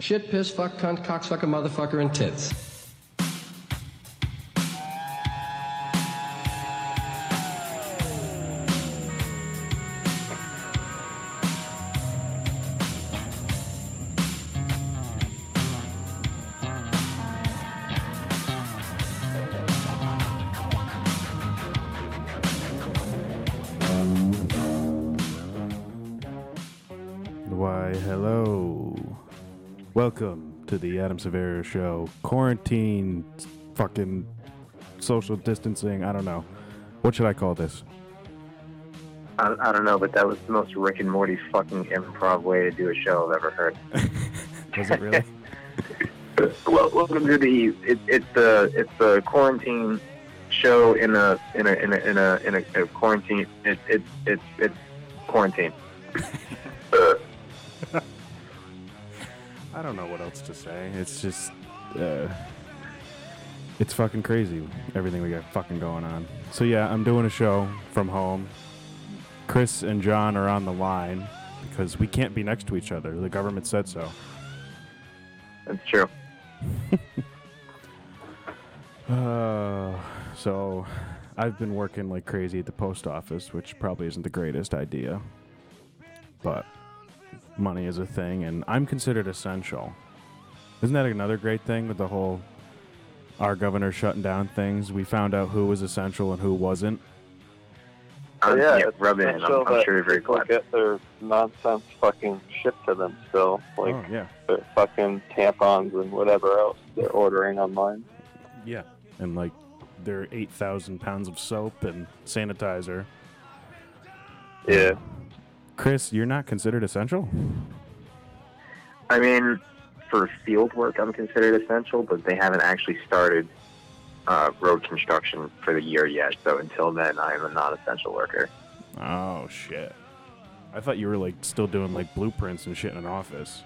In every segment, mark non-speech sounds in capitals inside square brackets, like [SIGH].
Shit, piss, fuck, cunt, cocksucker, motherfucker, and tits. Welcome to the Adam Severa Show. Quarantine, fucking social distancing. I don't know. What should I call this? I, I don't know, but that was the most Rick and Morty fucking improv way to do a show I've ever heard. [LAUGHS] Was it really? [LAUGHS] well, welcome to the it, it's the it's the quarantine show in a in a in a in a, in a, a quarantine. It's it, it's it's quarantine. [LAUGHS] I don't know what else to say. It's just, uh, it's fucking crazy. Everything we got fucking going on. So yeah, I'm doing a show from home. Chris and John are on the line because we can't be next to each other. The government said so. that's true. [LAUGHS] Uh, so I've been working like crazy at the post office, which probably isn't the greatest idea. But money is a thing, and I'm considered essential. Isn't that another great thing with the whole our governor shutting down things? We found out who was essential and who wasn't. Um, yeah, yeah, rub it in. essential I'm, I'm sure you're very glad. get their nonsense fucking shipped to them still, like oh yeah, their fucking tampons and whatever else they're ordering online. yeah, and like their eight thousand pounds of soap and sanitizer. Yeah, Chris, you're not considered essential. I mean, for field work, I'm considered essential, but they haven't actually started uh, road construction for the year yet. So until then, I am a non-essential worker. Oh shit! I thought you were like still doing like blueprints and shit in an office.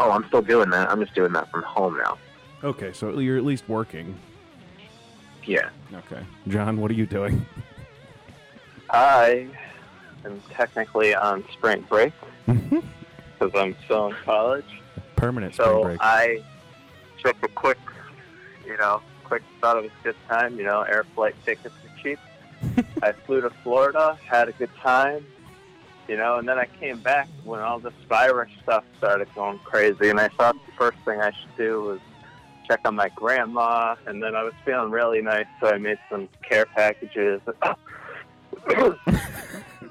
Oh, I'm still doing that. I'm just doing that from home now. Okay, so you're at least working. Yeah. Okay, John, what are you doing? I am technically on spring break mm-hmm. because I'm still in college. Permanent spring So. I took a quick, you know, quick thought it was a good time. You know, air flight tickets are cheap. [LAUGHS] I flew to Florida, had a good time, you know, and then I came back when all this virus stuff started going crazy, and I thought the first thing I should do was check on my grandma, and then I was feeling really nice, so I made some care packages. [COUGHS] [LAUGHS]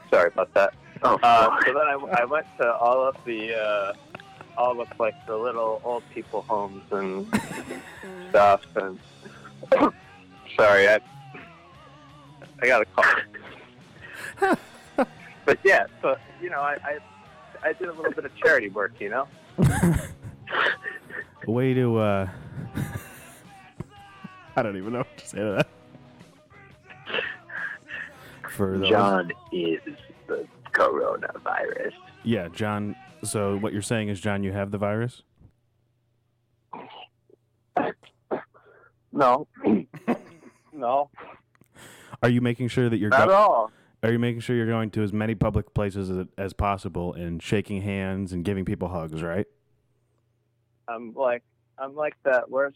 Sorry about that. Oh, Uh, so then I, I went to all of the uh, all of like the little old people homes and [LAUGHS] stuff. And [COUGHS] sorry, I I got a call. [LAUGHS] but yeah, so you know, I, I I did a little bit of charity work. You know, [LAUGHS] Way to. uh I don't even know what to say to that. For those, John is the coronavirus. yeah, John. So what you're saying is, John, you have the virus? no, [COUGHS] no, Are you making sure that you're not go- at all. are you making sure you're going to as many public places as, as possible and shaking hands and giving people hugs, right? I'm like I'm like that. Where's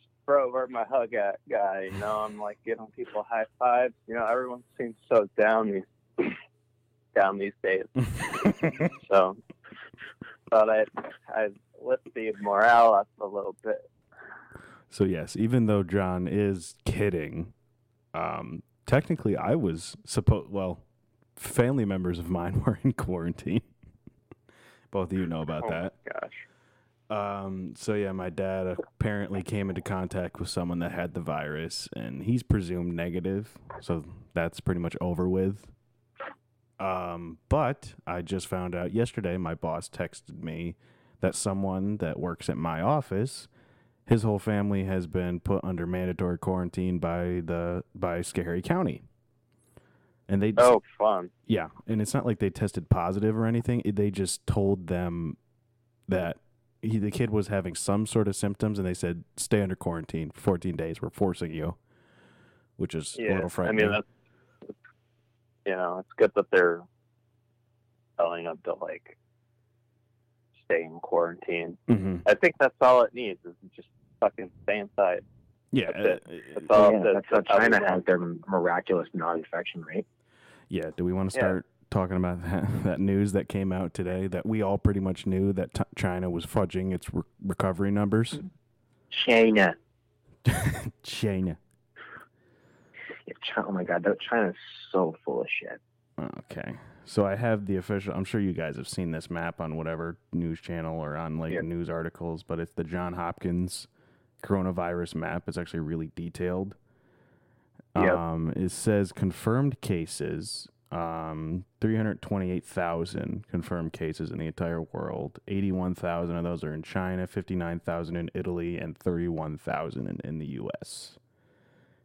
bro? My hug at guy? You know, I'm like giving people high fives. You know, everyone seems so down these [CLEARS THROAT] down these days. [LAUGHS] So thought I'd I'd lift the morale up a little bit. So yes, even though John is kidding, um, technically I was supposed. Well, family members of mine [LAUGHS] were in quarantine. Both of you know about Oh that. gosh. Um, so yeah, my dad apparently came into contact with someone that had the virus, and he's presumed negative. So that's pretty much over with. Um, but I just found out yesterday. My boss texted me that someone that works at my office, his whole family has been put under mandatory quarantine by the by Scary County. And they Oh, fun. yeah, and it's not like they tested positive or anything. They just told them that he, the kid was having some sort of symptoms, and they said, "Stay under quarantine for 14 days. We're forcing you," which is a Yeah, little I frightening. mean that's you know it's good that they're telling them to like stay in quarantine. hmm I think that's all it needs is just fucking stay inside. Yeah, That's it. uh, That's all. yeah, that- that's how how China has their miraculous non-infection rate. yeah. Do we want to Yeah. Talking about [LAUGHS] that, that news that came out today that we all pretty much knew that t- China was fudging its re- recovery numbers? China. [LAUGHS] China. Yeah, China. Oh my God, that China's so full of shit. Okay. So I have the official. I'm sure you guys have seen this map on whatever news channel or on like Yeah. news articles, but it's the John Hopkins coronavirus map. It's actually really detailed. Yep. Um, it says confirmed cases. Um, 328,000 confirmed cases in the entire world. 81,000 of those are in China, 59,000 in Italy, and 31,000 in, in the U.S.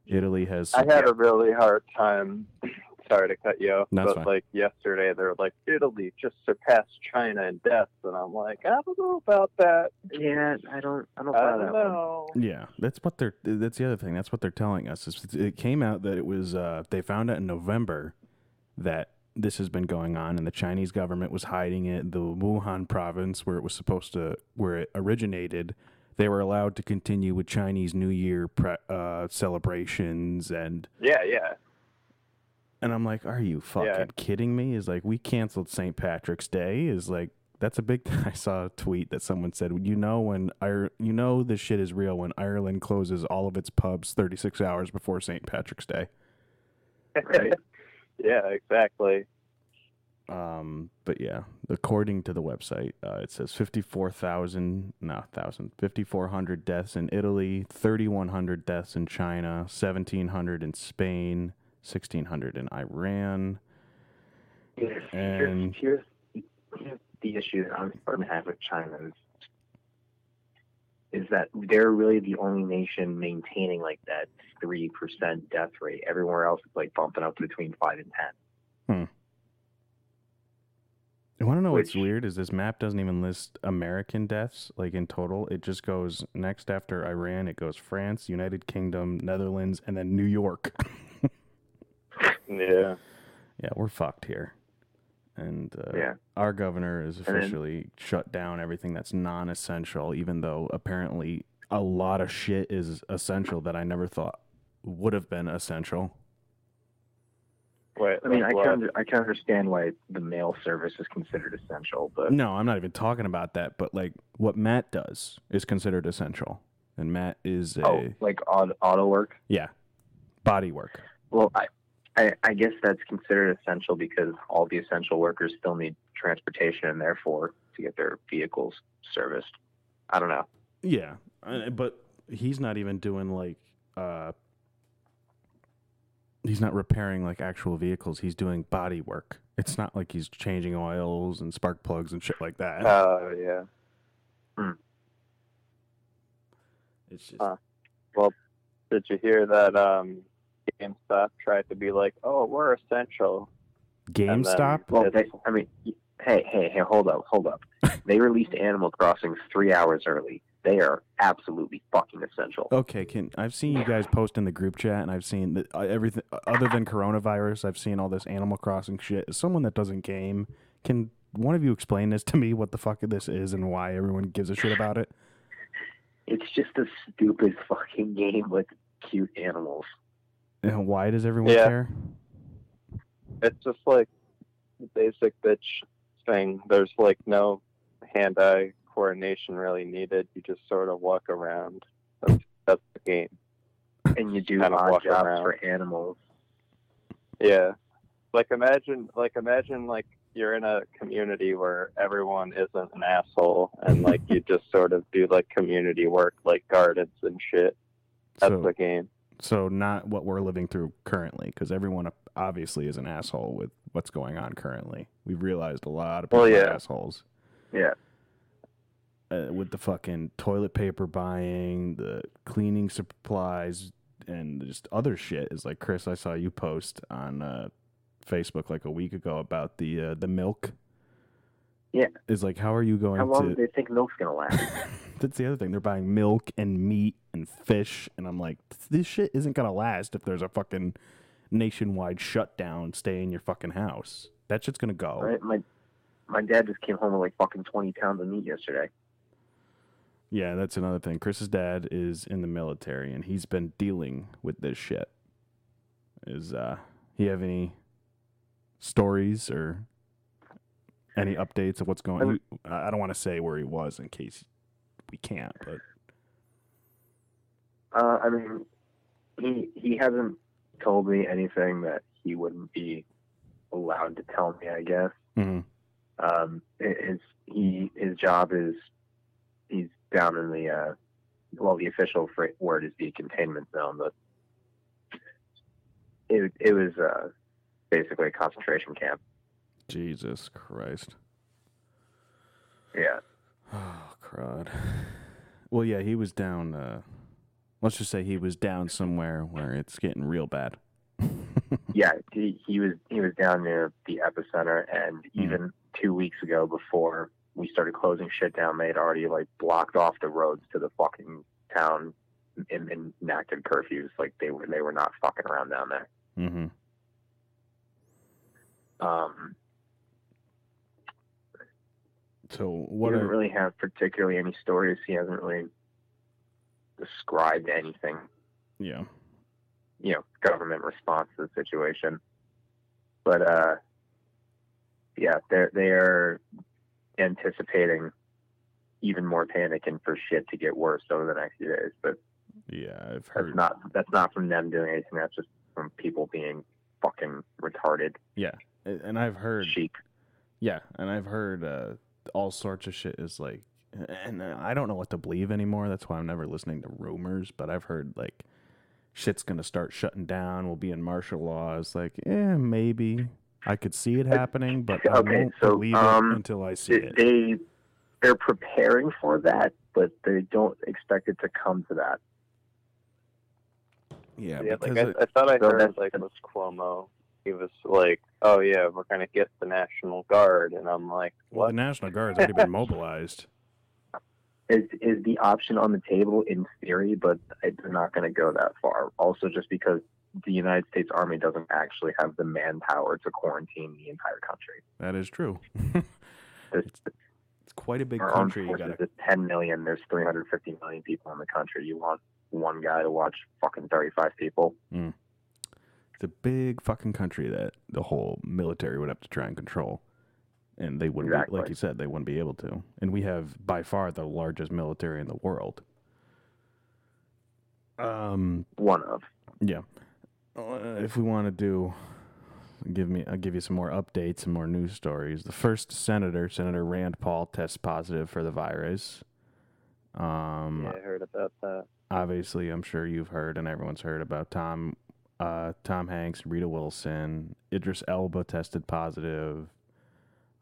Italy has. I had a really hard time. [CLEARS THROAT] Sorry to cut you off, That's but fine. like yesterday, they're like, Italy just surpassed China in deaths, and I'm like, I don't know about that. Yeah, I don't. I don't I don't that one. know. Yeah, that's what they're. That's the other thing. That's what they're telling us. Is it came out that it was. Uh, they found out in November that this has been going on, and the Chinese government was hiding it. The Wuhan province, where it was supposed to, where it originated, they were allowed to continue with Chinese New Year pre- uh, celebrations, and Yeah, yeah. and I'm like, are you fucking Yeah. kidding me? Is like we canceled St. Patrick's Day. Is like that's a big. Thing. [LAUGHS] I saw a tweet that someone said, you know when Ir- you know this shit is real when Ireland closes all of its pubs 36 hours before St. Patrick's Day. [LAUGHS] Right. Yeah, exactly. Um, but yeah, according to the website, uh, it says 54,000, no, 1,000, 5,400 deaths in Italy, 3,100 deaths in China, 1,700 in Spain, 1,600 in Iran. Here's, And- here's, here's the issue that I'm starting to have with China is, is that they're really the only nation maintaining like that three percent death rate. Everywhere else is like bumping up to between five and ten. Hmm. You want to know what's weird? Is this map doesn't even list American deaths, like in total. It just goes next after Iran, it goes France, United Kingdom, Netherlands, and then New York. [LAUGHS] [LAUGHS] Yeah. yeah, we're fucked here. And uh, Yeah. our governor has then- officially shut down everything that's non essential, even though apparently a lot of shit is essential that I never thought would have been essential. Wait, I mean, I can what? under, I can understand why the mail service is considered essential, but No, I'm not even talking about that, but like what Matt does is considered essential. And Matt is a. oh, like auto, auto work. Yeah. Body work. Well, I, I, I guess that's considered essential because all the essential workers still need transportation and therefore to get their vehicles serviced. I don't know. Yeah. uh, But he's not even doing like uh he's not repairing like actual vehicles. He's doing body work. It's not like he's changing oils and spark plugs and shit like that. Oh, yeah. it's just Uh, Did you hear that um, GameStop tried to be like, oh, we're essential? and then- GameStop. Well, they, I mean, hey, hey, hey, hold up, hold up. [LAUGHS] They released Animal Crossing three hours early. They are absolutely fucking essential. Okay, can I've seen you guys post in the group chat, and I've seen that uh, everything other than coronavirus. I've seen all this Animal Crossing shit. As someone that doesn't game, can one of you explain this to me? What the fuck this is and why everyone gives a shit about it? [LAUGHS] It's just a stupid fucking game with cute animals. And why does everyone Yeah. care? It's just like the basic bitch thing. There's like no hand-eye coordination really needed. You just sort of walk around. That's, that's the game. And you do Kinda odd walk jobs around. for animals. Yeah. Like imagine like imagine like you're in a community where everyone isn't an asshole and like you [LAUGHS] just sort of do like community work like gardens and shit. That's So, the game. So not what we're living through currently, because everyone obviously is an asshole with what's going on currently. We've realized a lot of people Well, are assholes. Yeah. uh, with the fucking toilet paper buying, the cleaning supplies, and just other shit. Is like Chris, I saw you post on uh, Facebook like a week ago about the uh, the milk. Yeah. Is like, how are you going How long to? do they think milk's gonna last? [LAUGHS] That's the other thing. They're buying milk and meat and fish, and I'm like, this shit isn't gonna last if there's a fucking nationwide shutdown. Stay in your fucking house. That shit's gonna go. Right? My my dad just came home with like fucking twenty pounds of meat yesterday. Yeah, that's another thing. Chris's dad is in the military and he's been dealing with this shit. Is uh he have any stories or any updates of what's going on? I don't want to say where he was in case we can't, but Uh, I mean, he he hasn't told me anything that he wouldn't be allowed to tell me. I guess. Mhm. Um, his he his job is he's down in the uh, well, the official word is the containment zone, but it it was uh, basically a concentration camp. Jesus Christ. Yeah. Oh, crud. [SIGHS] Well, yeah, he was down. Uh, let's just say he was down somewhere where it's getting real bad. [LAUGHS] yeah, he, he was he was down near the epicenter, and Hmm. even two weeks ago, before we started closing shit down, they had already like blocked off the roads to the fucking town and, and enacted curfews. Like they were they were not fucking around down there. mm-hmm. Um, So he what doesn't are really have particularly any stories. He hasn't really described anything, yeah? you know, government response to the situation. But uh, yeah, they're they are anticipating even more panic and for shit to get worse over the next few days. But Yeah, I've heard that's not that's not from them doing anything. That's just from people being fucking retarded Yeah, and I've heard. sheep. Yeah, and I've heard uh, all sorts of shit is like, and I don't know what to believe anymore. That's why I'm never listening to rumors. But I've heard like, shit's gonna start shutting down. We'll be in martial law. It's like, eh, maybe I could see it happening, but I won't so, believe um, it until I see They, it. they they're preparing for that, but they don't expect it to come to that. Yeah, Yeah, because like I, it- I thought I So heard that's- like was Cuomo. He was like, "Oh yeah, we're gonna get the National Guard," and I'm like, well, "What?" the National Guard's already been mobilized. [LAUGHS] Is is the option on the table in theory, but they're not going to go that far. Also, just because the United States Army doesn't actually have the manpower to quarantine the entire country. That is true. [LAUGHS] This, it's quite a big our armed country. You gotta is 10 million. There's 350 million people in the country. You want one guy to watch fucking 35 people? Hmm. It's a big fucking country that the whole military would have to try and control. And they wouldn't, be, like you said, they wouldn't be able to. And we have by far the largest military in the world. Um, One of. yeah. Uh, if we want to do, give me, I'll give you some more updates and more news stories. The first senator, Senator Rand Paul, tests positive for the virus. Um, Yeah, I heard about that. obviously I'm sure you've heard and everyone's heard about Tom uh, Tom Hanks, Rita Wilson, Idris Elba tested positive.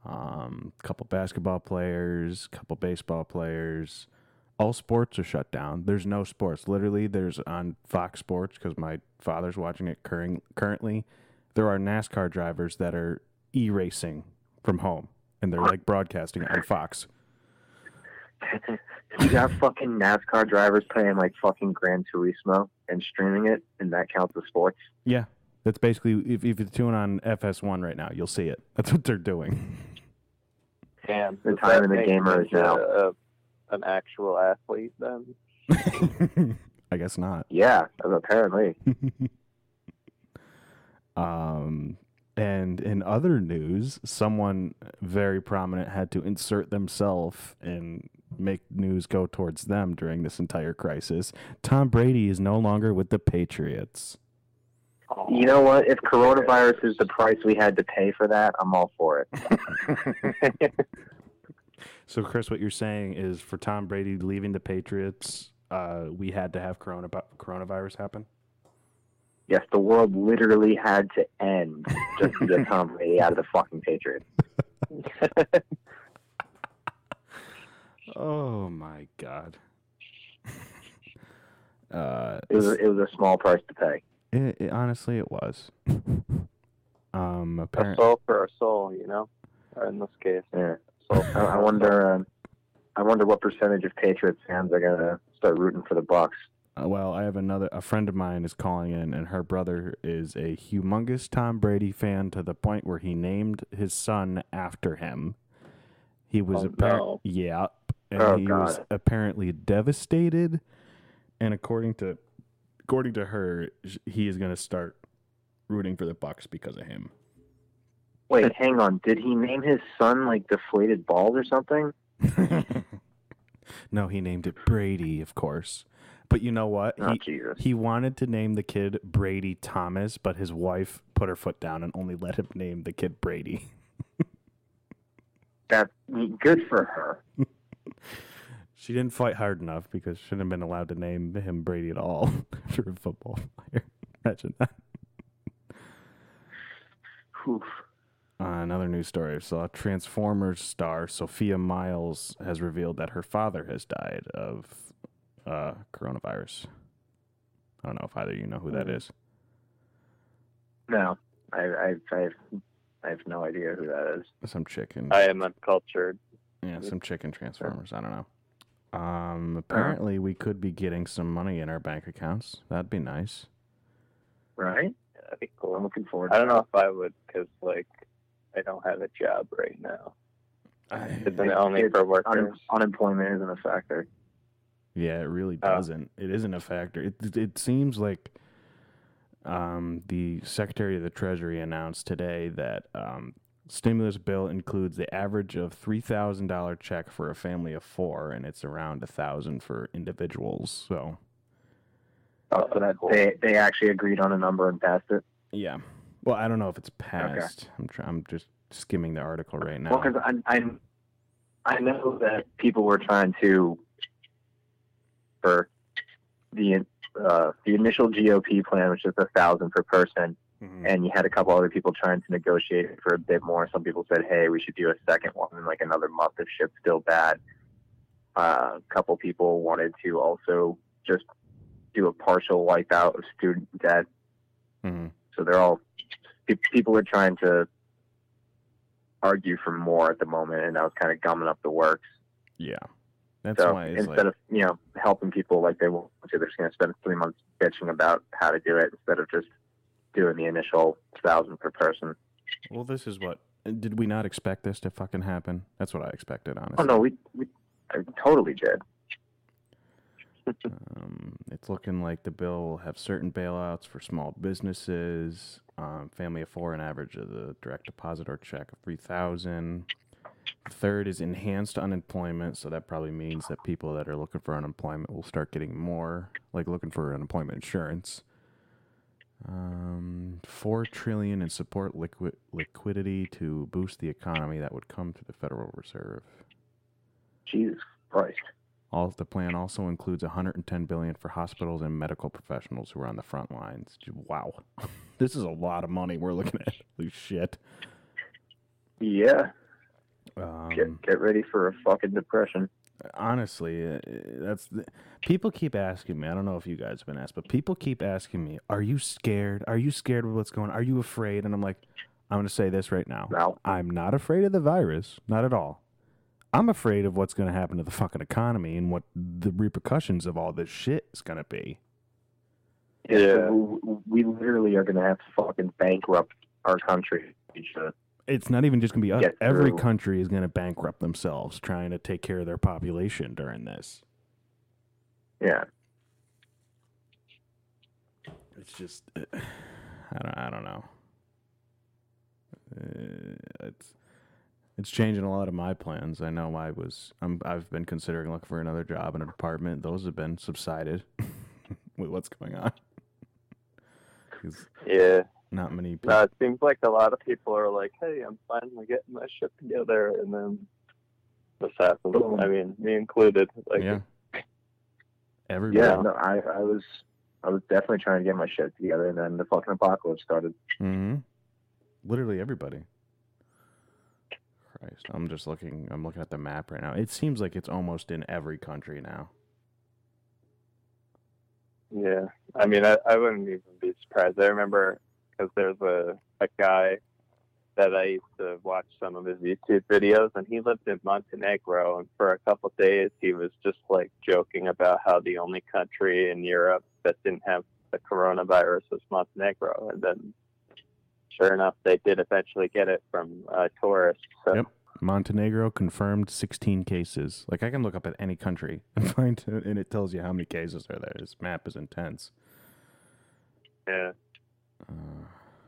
Um, couple basketball players, a couple baseball players. All sports are shut down. There's no sports. Literally, there's on Fox Sports because my father's watching it curring, currently. There are NASCAR drivers that are e-racing from home, and they're like broadcasting on Fox. [LAUGHS] you got fucking NASCAR drivers playing like fucking Gran Turismo and streaming it, and that counts as sports. Yeah, that's basically if, if you tune on FS1 right now, you'll see it. [LAUGHS] That's what they're doing. Damn, The time that of the gamer is now. a- a- an actual athlete then. [LAUGHS] I guess not. Yeah, apparently. [LAUGHS] Um, and in other news, someone very prominent had to insert themselves and make news go towards them during this entire crisis. Tom Brady is no longer with the Patriots. You know what? If coronavirus is the price we had to pay for that, I'm all for it. [LAUGHS] So, Chris, what you're saying is for Tom Brady leaving the Patriots, uh, we had to have corona coronavirus happen. Yes, the world literally had to end just to get Tom Brady out of the fucking Patriots. [LAUGHS] Oh my god. [LAUGHS] uh, It was it was a small price to pay. it, it- honestly, it was. [LAUGHS] um, a soul for a soul, you know. In this case, Yeah. soul I, wonder. Um, I wonder what percentage of Patriots fans are gonna start rooting for the Bucs. uh, well, I have another. A friend of mine is calling in, and her brother is a humongous Tom Brady fan to the point where he named his son after him. He was Oh, appar- no. yeah, and Oh, he was apparently devastated. And according to according to her, he is going to start rooting for the Bucs because of him. Wait, hang on. Did he name his son like deflated balls or something? [LAUGHS] no, he named it Brady, of course. But you know what? Oh He Jesus. he wanted to name the kid Brady Thomas, but his wife put her foot down and only let him name the kid Brady. [LAUGHS] That's good for her. [LAUGHS] She didn't fight hard enough because she shouldn't have been allowed to name him Brady at all [LAUGHS] after a football player. Imagine that. Oof. Uh, another news story. So, Transformers star Sophia Myles has revealed that her father has died of uh, coronavirus. I don't know if either of you know who that Mhm. No, I, I, I, have, I have no idea who that is. Some chicken. I am uncultured. Yeah, some chicken transformers. I don't know. Um, apparently, we could be getting some money in our bank accounts. That'd be nice. Right? That'd be I'm looking forward. I don't know if I would, because like I don't have a job right now. I, Isn't it only It's for Un- workers? unemployment isn't a factor. yeah, it really Oh. doesn't. It isn't a factor. It it seems like um, the Secretary of the Treasury announced today that um, stimulus bill includes the average of three thousand dollar check for a family of four, and it's around a thousand for individuals. So Oh, so that they they actually agreed on a number and passed it. yeah. Well, I don't know if it's passed. I'm try- I'm just skimming the article right now. Well, because I, I I know that people were trying to for the uh, the initial GOP plan, which is a thousand per person, Mhm. and you had a couple other people trying to negotiate for a bit more. Some people said, "Hey, we should do a second one in like another month if shit's still bad." Uh, a couple people wanted to also just do a partial wipeout of student debt. Mhm. So they're all people are trying to argue for more at the moment, and that was kind of gumming up the works. Yeah, that's so why instead like of you know helping people like they want to, they're just going to spend three months bitching about how to do it instead of just doing the initial thousand per person. Well, this is what did we not expect this to fucking happen? That's what I expected, honestly. Oh no, we we I totally did. [LAUGHS] Um, it's looking like the bill will have certain bailouts for small businesses, um, family of four, an average of the direct deposit or check of three thousand. Third is enhanced unemployment, so that probably means that people that are looking for unemployment will start getting more, like looking for unemployment insurance. Um, four trillion in support liquid liquidity to boost the economy that would come to the Federal Reserve. Jesus Christ. All the plan also includes 110 billion for hospitals and medical professionals who are on the front lines. Wow, [LAUGHS] this is a lot of money we're looking at. Holy shit! Yeah, Um, get get ready for a fucking depression. Honestly, uh, that's the, people keep asking me. I don't know if you guys have been asked, but people keep asking me, "Are you scared? Are you scared of what's going? on? Are you afraid?" And I'm like, I'm going to say this right now. No, I'm not afraid of the virus, not at all. I'm afraid of what's going to happen to the fucking economy and what the repercussions of all this shit is going to be. Yeah. we, we literally are going to have to fucking bankrupt our country. We should. It's not even just going to be us. Every country is going to bankrupt themselves trying to take care of their population during this. Yeah, It's just, uh, [SIGHS] I don't, I don't know. Uh, it's, it's changing a lot of my plans. I know I was, I'm, I've been considering looking for another job in a department. Those have been subsided [LAUGHS] with what's going on. [LAUGHS] Yeah. Not many people. No, it seems like a lot of people are like, "Hey, I'm finally getting my shit together," and then this happens. Boom. I mean, me included. Like, yeah. Everybody. yeah. No, I I was I was definitely trying to get my shit together, and then the fucking apocalypse started. hmm Literally everybody. Christ, I'm just looking. I'm looking at the map right now. It seems like it's almost in every country now. Yeah, I mean, I, I wouldn't even be surprised. I remember because there's a a guy that I used to watch some of his YouTube videos, and he lived in Montenegro, and for a couple of days he was just like joking about how the only country in Europe that didn't have the coronavirus was Montenegro, and then sure enough, they did eventually get it from uh, tourists. So Yep. Montenegro confirmed 16 cases. Like I can look up at any country [LAUGHS] and find and it tells you how many cases are there. This map is intense. Yeah. Uh,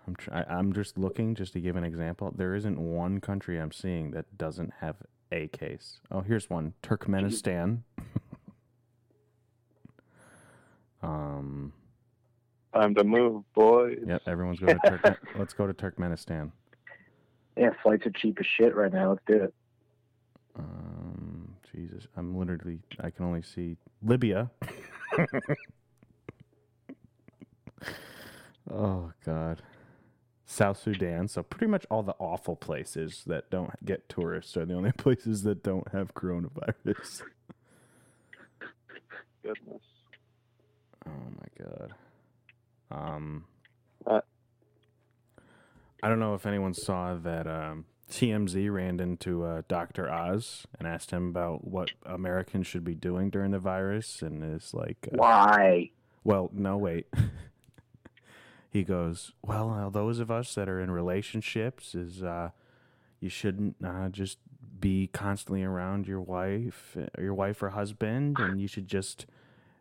I'm tr- I, I'm just looking just to give an example. There isn't one country I'm seeing that doesn't have a case. Oh, here's one: Turkmenistan. [LAUGHS] um. Time to move, boys. Yep. Everyone's going to Turk. [LAUGHS] Let's go to Turkmenistan. Yeah, flights are cheap as shit right now. Let's do it. Um. Jesus, I'm literally. I can only see Libya. [LAUGHS] oh God. South Sudan. So pretty much all the awful places that don't get tourists are the only [LAUGHS] places that don't have coronavirus. Goodness. Oh my god. Um Uh. I don't know if anyone saw that um TMZ ran into uh, Dr. Oz and asked him about what Americans should be doing during the virus and is like uh, Why? well, no, wait. [LAUGHS] he goes, well, those of us that are in relationships is uh, you shouldn't uh, just be constantly around your wife, uh, your wife or husband, and you should just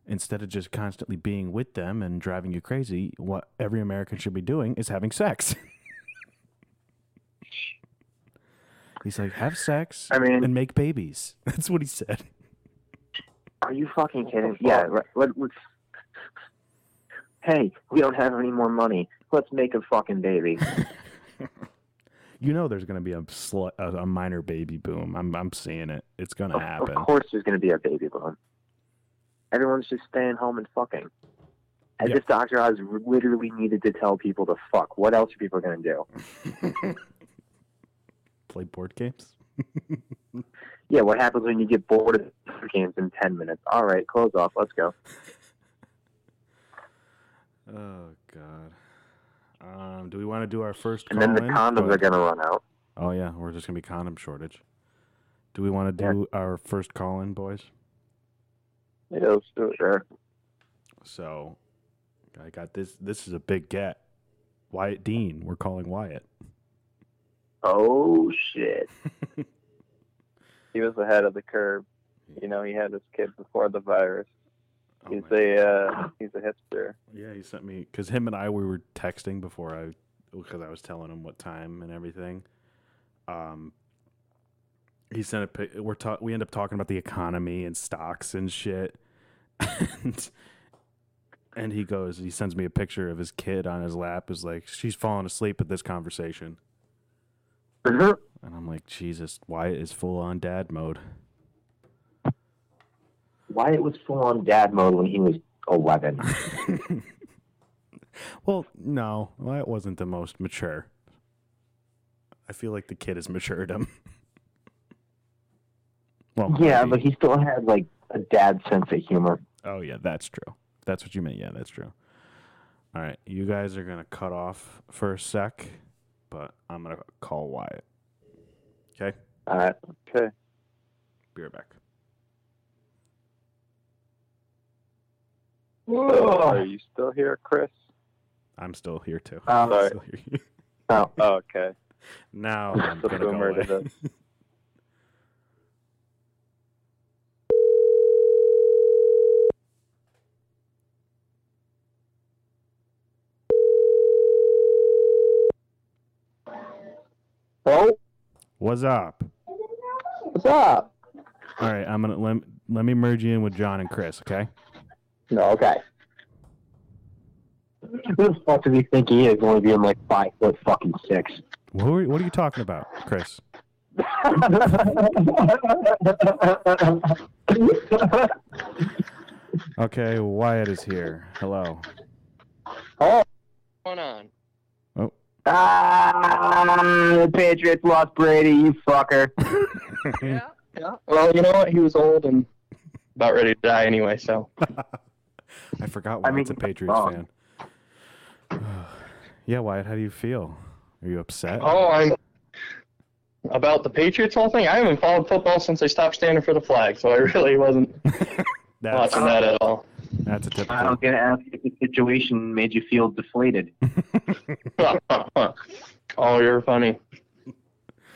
instead of just constantly being with them and driving you crazy, what every American should be doing is having sex. [LAUGHS] He's like, have sex I mean- and make babies. [LAUGHS] That's what he said. Are you fucking kidding? Yeah. Right, let, let's. Hey, we don't have any more money. Let's make a fucking baby. [LAUGHS] You know, there's going to be a, sl- a a minor baby boom. I'm I'm seeing it. It's going to happen. of course, there's going to be a baby boom. Everyone's just staying home and fucking. And Yeah. this Dr. Oz literally needed to tell people to fuck. What else are people going to do? [LAUGHS] Play board games. [LAUGHS] Yeah, what happens when you get bored of the games in 10 minutes? All right, close off. Let's go. Oh God. Um, do we want to do our first? And then the call-in? condoms are going to run out. Oh yeah, we're just gonna be condom shortage. Do we want to Yeah. do our first call in, boys? Yeah, let's do it. Sure. So, I got this. This is a big get. Wyatt Dean. We're calling Wyatt. Oh, shit. [LAUGHS] He was ahead of the curve. You know, he had his kid before the virus. Oh He's a uh, he's a hipster. yeah, he sent me because him and I we were texting before I because I was telling him what time and everything. Um, he sent a. We're ta- we end up talking about the economy and stocks and shit, [LAUGHS] and and he goes he sends me a picture of his kid on his lap. Is like she's falling asleep at this conversation, Mhm. and I'm like Jesus, why is full on dad mode. Wyatt was full on dad mode when he was 11. [LAUGHS] well, no, Wyatt wasn't the most mature. I feel like the kid has matured him. [LAUGHS] well, yeah, maybe. but he still had, like, a dad sense of humor. Oh yeah, that's true. That's what you meant. Yeah, that's true. All right, you guys are gonna cut off for a sec, but I'm gonna call Wyatt. Okay, All right. Okay. be right back. Are you still here, Chris? I'm still here too. Um, Sorry. Still here. Oh, [LAUGHS] Oh, okay. now I'm The gonna go away. did oh, What's up? what's up? All right, I'm gonna let let me merge you in with John and Chris. Okay. No, okay. Who the fuck does he think he is, only being like five foot fucking six? What are, what are you talking about, Chris? [LAUGHS] Okay, Wyatt is here. Hello. Oh, going on? Oh. Ah, the Patriots lost Brady, you fucker. [LAUGHS] Yeah, yeah. Well, you know what? He was old and about ready to die anyway. So [LAUGHS] I forgot I Wyatt's mean, a Patriots wrong. fan. [SIGHS] yeah, Wyatt, how do you feel? Are you upset? oh, I'm about the Patriots whole thing. I haven't followed football since I stopped standing for the flag, so I [LAUGHS] really wasn't [LAUGHS] that's, watching that at all. that's a I typical. I was gonna ask if the situation made you feel deflated. [LAUGHS] oh, you're funny.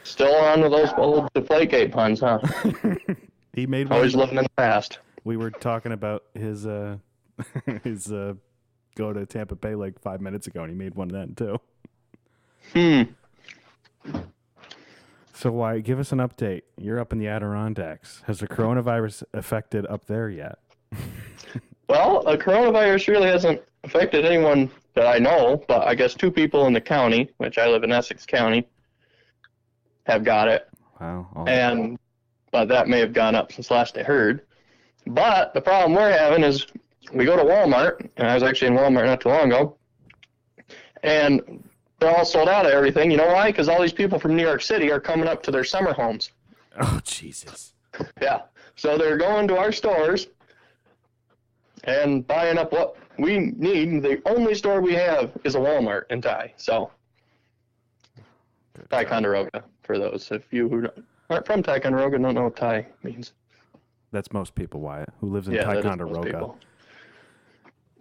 Still on with those old Deflategate puns, huh? he made one. Always living in the past. We were talking about his uh [LAUGHS] his uh go to Tampa Bay like five minutes ago, and he made one then too. Hmm. So why give us an update? You're up in the Adirondacks. Has the coronavirus affected up there yet? [LAUGHS] Well, the coronavirus really hasn't affected anyone that I know, but I guess two people in the county, which I live in Essex County, have got it. Wow. and but that may have gone up since last I heard. But the problem we're having is we go to Walmart, and I was actually in Walmart not too long ago, and they're all sold out of everything. You know why? Because all these people from New York City are coming up to their summer homes. oh Jesus. Yeah, so they're going to our stores and buying up what we need. The only store we have is a Walmart in Ty. So. Ticonderoga for those of you who aren't from Ticonderoga and don't know what Ty means. That's most people, Wyatt, who lives in Yeah, that is most Ticonderoga.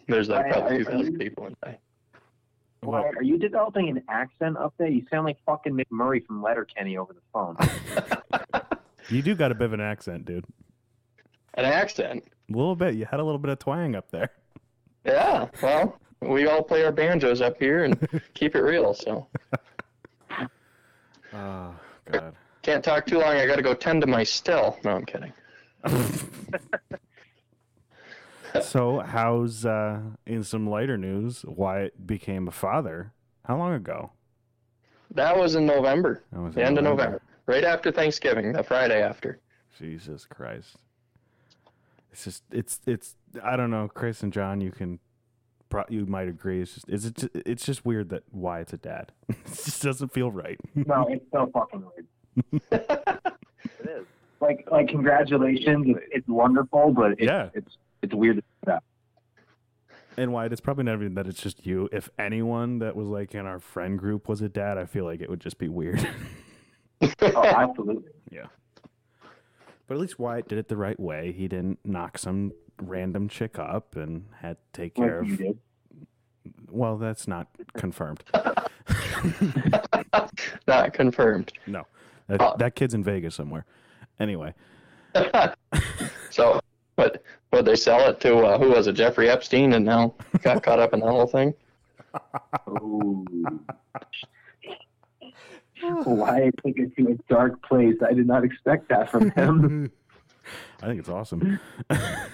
People. There's like I- probably I- 2,000 people in Ty. Well, Why, are you developing an accent up there? You sound like fucking McMurray from Letterkenny over the phone. [LAUGHS] you do got a bit of an accent, dude. An accent. A little bit. You had a little bit of twang up there. Yeah, well, we all play our banjos up here and [LAUGHS] keep it real, so. Oh [LAUGHS] God. Can't talk too long. I got to go tend to my still. No, I'm kidding. So how's uh in some lighter news wyatt became a father how long ago That was in November, That was the in end of November. November, right after Thanksgiving, the Friday after. jesus christ it's just it's it's i don't know chris and john you can pro- you might agree it's just is it ju- it's just weird that wyatt's a dad [LAUGHS] it just doesn't feel right no, it's so fucking weird. [LAUGHS] It is. Like, like congratulations. It's, it's wonderful, but it's, Yeah. it's it's weird. That and wyatt it's probably not even that it's just you if anyone that was like in our friend group was a dad i feel like it would just be weird [LAUGHS] oh, absolutely. Yeah. But at least Wyatt did it the right way. He didn't knock some random chick up and had to take care Like of. did. Well, that's not confirmed. [LAUGHS] Not confirmed. no, uh. that, Oh. that kid's in Vegas somewhere. Anyway, [LAUGHS] so, what? Would they sell it to uh, who was it? Jeffrey Epstein, and now got [LAUGHS] caught up in the whole thing. Ooh. Why I took it to a dark place. I did not expect that from him. [LAUGHS] I think it's awesome. [LAUGHS] that,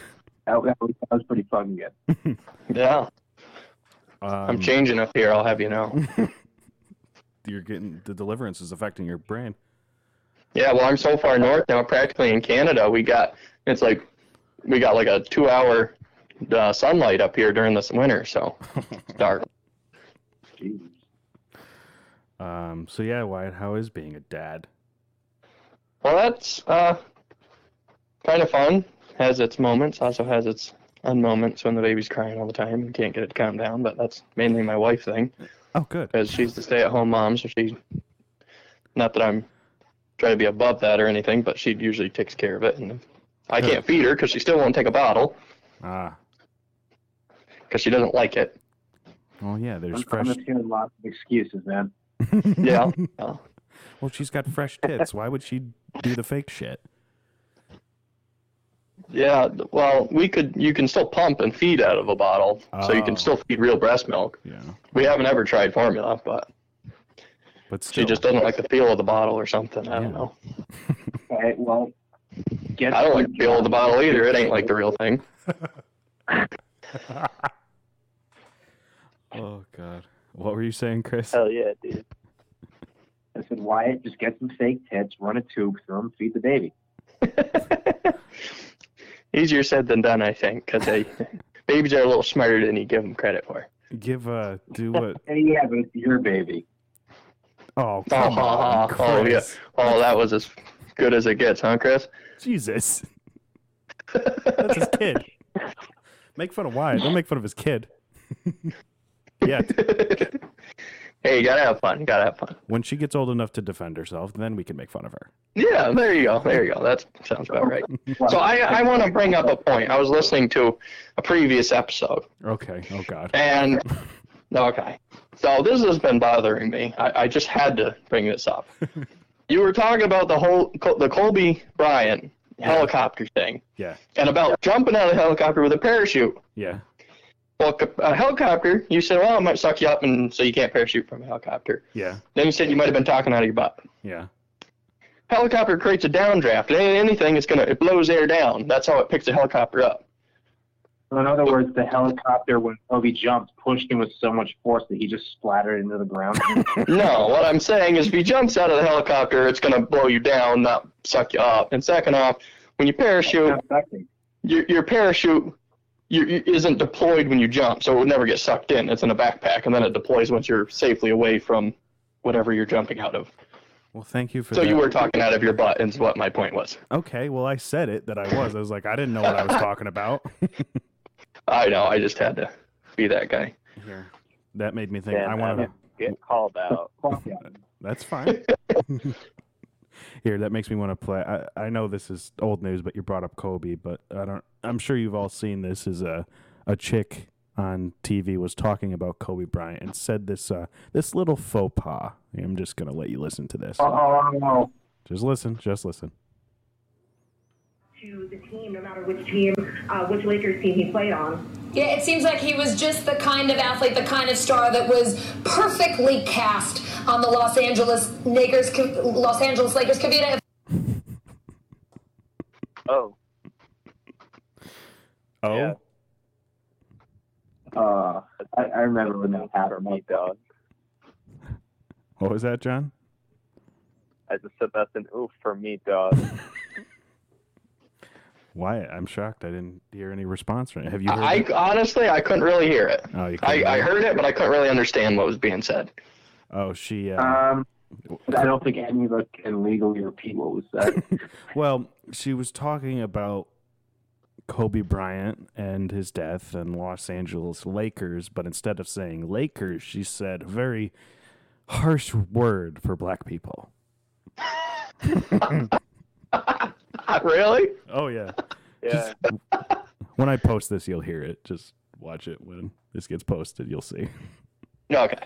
that, was, that was pretty fucking good. Yeah, Um, I'm changing up here. I'll have you know. You're getting the deliverance is affecting your brain. Yeah, well, I'm so far north now, practically in Canada. We got it's like we got like a two-hour uh, sunlight up here during this winter, so it's [LAUGHS] dark. Um, so yeah, Wyatt, how is being a dad? Well, that's uh, kind of fun. Has its moments, also has its un moments when the baby's crying all the time and can't get it to calm down. But that's mainly my wife thing Oh, good. because she's the stay-at-home mom, so she. Not that I'm trying to be above that or anything, but she usually takes care of it, and I can't [LAUGHS] feed her because she still won't take a bottle Ah, because she doesn't like it. well, yeah. There's I'm, fresh. I'm just hearing lots of excuses, man. [LAUGHS] Yeah. yeah. [LAUGHS] Well, she's got fresh tits. Why would she do the fake shit? Yeah, well, we could. You can still pump and feed out of a bottle, so you Oh. can still feed real breast milk. Yeah, We haven't ever tried formula, but but still, she just doesn't like the feel of the bottle or something. I don't Yeah. know. All right, well, get I don't like the feel of the bottle either. It ain't like the real thing. [LAUGHS] Oh God, what were you saying, Chris? Hell yeah, dude. I said, Wyatt, just get some fake tits, run a tube through them, feed the baby. [LAUGHS] Easier said than done, I think, because [LAUGHS] babies are a little smarter than you give them credit for. Give uh, do what? Hey, yeah, but it's your baby. Oh come Oh, on, oh, yeah. Oh, that was as good as it gets, huh, Chris? Jesus, [LAUGHS] that's his kid. Make fun of Wyatt. Don't make fun of his kid. [LAUGHS] yeah, hey, you gotta have fun. You gotta have fun. when she gets old enough to defend herself, then we can make fun of her. Yeah, there you go. There you go. That sounds about right. [LAUGHS] So I, I want to bring up a point. I was listening to a previous episode, Okay. Oh God. and okay, so this has been bothering me. I, I just had to bring this up. You were talking about the whole the Kobe Bryant helicopter thing, Yeah. and about jumping out of a helicopter with a parachute. Yeah. Well, a helicopter, you said, well, it might suck you up, and so you can't parachute from a helicopter. Yeah. Then you said you might have been talking out of your butt. Yeah. Helicopter creates a downdraft. Anything is gonna it blows air down. That's how it picks a helicopter up. So in other words, the helicopter, when Kobe jumped, pushed him with so much force that he just splattered into the ground. [LAUGHS] No, what I'm saying is if he jumps out of the helicopter, it's gonna blow you down, not suck you up. And second off, when you parachute, your your parachute you, you, isn't deployed when you jump, so it would never get sucked in. It's in a backpack, and then it deploys once you're safely away from whatever you're jumping out of. Well, thank you for So that. you were talking out of your butt, is what my point was. Okay, well, I said it that I was. I was like, I didn't know what I was talking about. [LAUGHS] I know. I just had to be that guy. Here, that made me think. Damn, I want to. Evan, Get called out. [LAUGHS] That's fine. [LAUGHS] Here, that makes me want to play. I, I know this is old news, but you brought up Kobe, but I don't. I'm sure you've all seen this. Is a a chick on TV was talking about Kobe Bryant and said this uh this little faux pas. I'm just gonna let you listen to this. oh, Just listen. Just listen. To the team, no matter which team, uh, which Lakers team he played on. Yeah, it seems like he was just the kind of athlete, the kind of star that was perfectly cast on the Los Angeles Lakers. Los Angeles Lakers. Kavita, Oh, Oh, Yeah. uh, I, I remember when that for happened. me, dog. what was that, John? I just said that's an oof for me, dog. [LAUGHS] Why? I'm shocked. I didn't hear any response from it. Have you heard? I it? honestly, I couldn't really hear it. Oh, you I, couldn't I heard it, but I couldn't really understand what was being said. Oh, she. Uh, Um, I don't think any of us can legally repeat what was said. [LAUGHS] [LAUGHS] Well, she was talking about Kobe Bryant and his death and Los Angeles Lakers, but instead of saying Lakers, she said a very harsh word for black people. [LAUGHS] [LAUGHS] really? Oh yeah. [LAUGHS] Yeah. When I post this, you'll hear it. Just watch it when this gets posted. You'll see. Okay.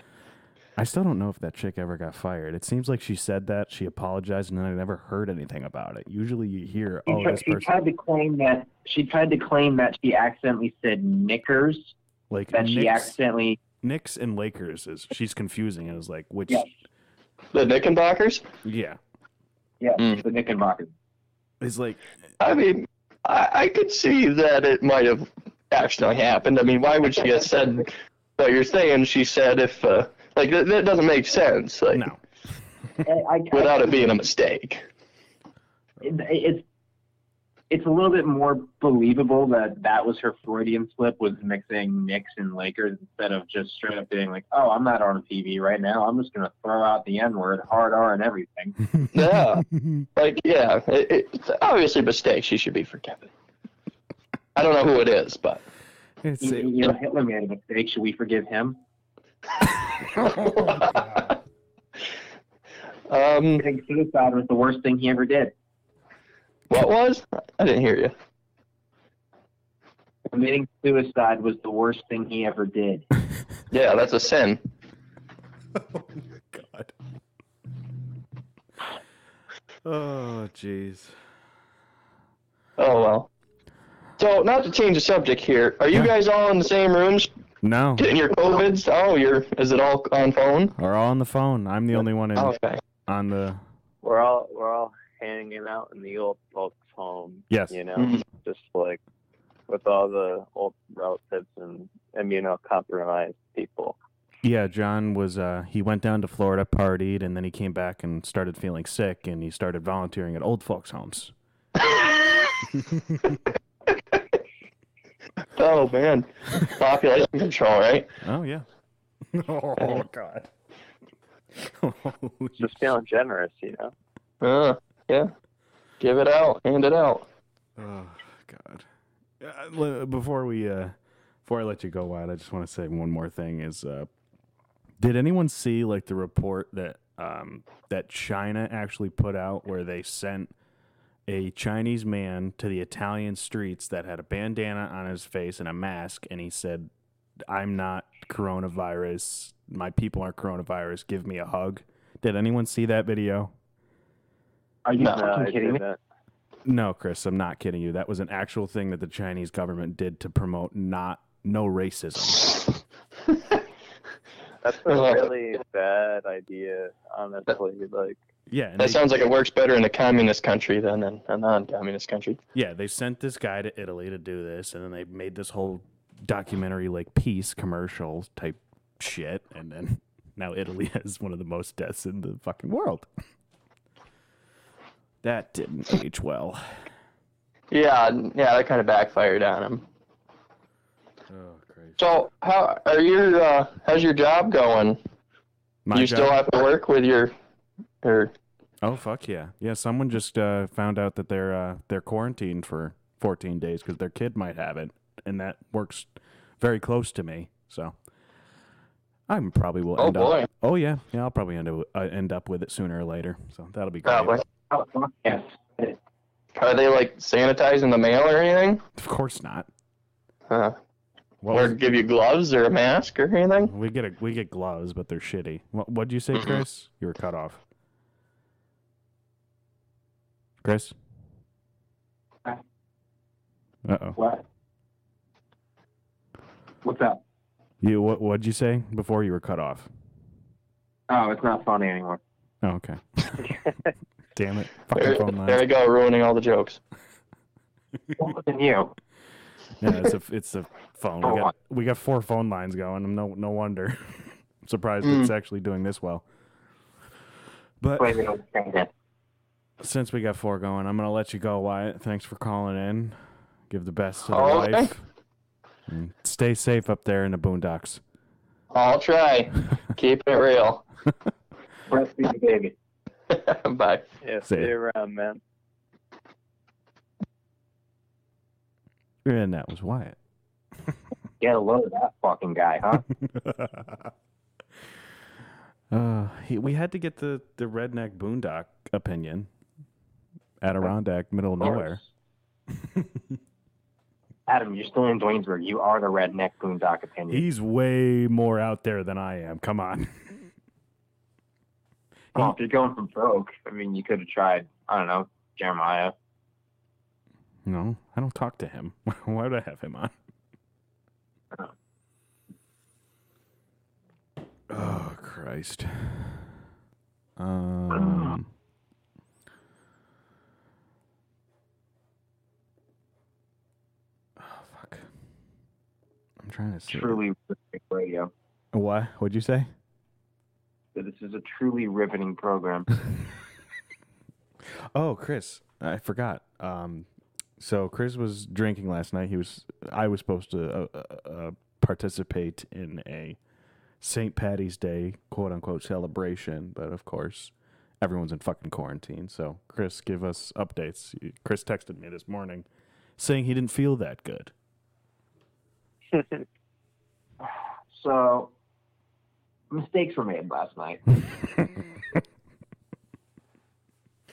I still don't know if that chick ever got fired. It seems like she said that she apologized, and then I never heard anything about it. Usually, you hear, She, "Oh, tried, this she person tried to claim that she tried to claim that she accidentally said knickers. like That she accidentally. Knicks and Lakers is she's confusing. It was like which, Yes. The Knickerbockers? yeah, Yeah, Mm. the Knickerbockers. It's like I mean, I, I could see that it might have actually happened. I mean, why would she have said what you're saying? She said if, uh, like, that, that doesn't make sense. Like, no. I, I, without it being a mistake. it, it's it's a little bit more believable that that was her Freudian slip was mixing Knicks and Lakers instead of just straight up being like, oh, I'm not on TV right now. I'm just gonna throw out the N word, hard R, and everything. [LAUGHS] Yeah. [LAUGHS] Like, yeah, it, it, it's obviously a mistake. She should be forgiven. I don't know who it is, but. It's, You, you know, Hitler made a mistake. Should we forgive him? [LAUGHS] um, I think suicide was the worst thing he ever did. What was? I didn't hear you. Committing suicide was the worst thing he ever did. [LAUGHS] Yeah, that's a sin. [LAUGHS] Oh my god. Oh, jeez. Oh well. So, not to change the subject here, are you Yeah. guys all in the same rooms No, getting your COVIDs? Oh, you're. Is it all on phone? we're all on the phone. I'm the only one in, oh, Okay. on the. We're all we're all hanging out in the old folks' home. Yes. You know, Mhm. just like with all the old relatives and immunocompromised people. Yeah, John was. Uh, he went down to Florida, partied, and then he came back and started feeling sick, and he started volunteering at old folks' homes. [LAUGHS] Oh man, population control, right? Oh yeah. [LAUGHS] oh God. [LAUGHS] Oh, Just feeling generous, you know. Uh, yeah. Give it out, hand it out. Oh God! Before we, uh, before I let you go, Wyatt, I just want to say one more thing. Is uh, did anyone see like the report that um, that China actually put out where they sent a Chinese man to the Italian streets that had a bandana on his face and a mask, and he said, "I'm not coronavirus. My people aren't coronavirus. Give me a hug." Did anyone see that video? Are you No, No, fucking I kidding me? didn't. No, Chris, I'm not kidding you. That was an actual thing that the Chinese government did to promote not no racism. [LAUGHS] That's a Uh, really bad idea, honestly. Like, Yeah, That they, sounds like it works better in a communist country than in a non-communist country. yeah, they sent this guy to Italy to do this, and then they made this whole documentary like peace commercial type shit, and then [LAUGHS] now Italy [LAUGHS] has one of the most deaths in the fucking world. That didn't age well. Yeah, yeah, that kind of backfired on him. Oh, crazy. So, how are your uh, how's your job going? My you job- still have to work with your, or Oh fuck yeah, yeah! Someone just uh, found out that they're uh, they're quarantined for 14 days because their kid might have it, and that works very close to me. So I probably will Oh, end boy. up. Oh yeah, yeah. I'll probably end up uh, end up with it sooner or later. So that'll be great. Probably. Oh, fuck yes. are they like sanitizing the mail or anything? Of course not. Huh. What or was- give you gloves or a mask or anything? we get a, we get gloves, but they're shitty. What what'd you say, Mhm. Chris? You were cut off. Chris. Uh oh. What? What's up? You what what'd you say before you were cut off? Oh, it's not funny anymore. Oh, okay. [LAUGHS] [LAUGHS] Damn it. Fucking There, phone lines. there we go, ruining all the jokes. What than you? Yeah, it's a it's a phone. Oh, We got we got four phone lines going. No no wonder. I'm [LAUGHS] surprised Mm. it's actually doing this well. But Blame it on Santa. since we got four going, I'm gonna let you go, Wyatt. Thanks for calling in. Give the best to the Oh, okay. wife. And stay safe up there in the boondocks. I'll try. [LAUGHS] Keep it real. [LAUGHS] Breastfeed the baby. [LAUGHS] Bye. yeah, See stay ya. around, man. And that was Wyatt. Get a load of that fucking guy, huh? [LAUGHS] uh, he, we had to get the the redneck boondock opinion. Adirondack, middle of nowhere. [LAUGHS] Adam, you're still in Duanesburg. You are the redneck boondock opinion. He's way more out there than I am. Come on. Well, if you're going from broke, I mean, you could have tried, I don't know, Jeremiah. No, I don't talk to him. [LAUGHS] Why would I have him on? Oh Christ. [CLEARS THROAT] Um. Oh fuck. I'm trying to see. Truly radio. What? What'd you say? So This is a truly riveting program. [LAUGHS] Oh, Chris, I forgot. Um, so Chris was drinking last night. He was. I was supposed to uh, uh, uh, participate in a St. Patty's Day quote unquote celebration, but of course, everyone's in fucking quarantine. So Chris, give us updates. Chris texted me this morning saying he didn't feel that good. [LAUGHS] So, mistakes were made last night. [LAUGHS]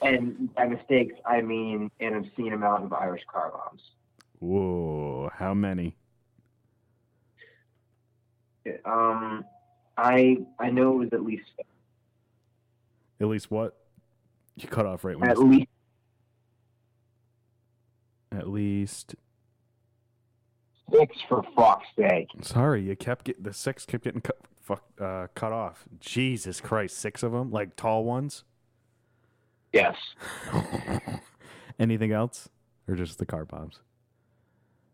and by mistakes, I mean an obscene amount of Irish car bombs. Whoa, how many? Um, I I know it was at least At least what? You cut off right when at least at least. six for fuck's sake. Sorry, you kept getting the six kept getting cut fuck uh, cut off. Jesus Christ, six of them, like tall ones. Yes. [LAUGHS] Anything else, or just the car bombs?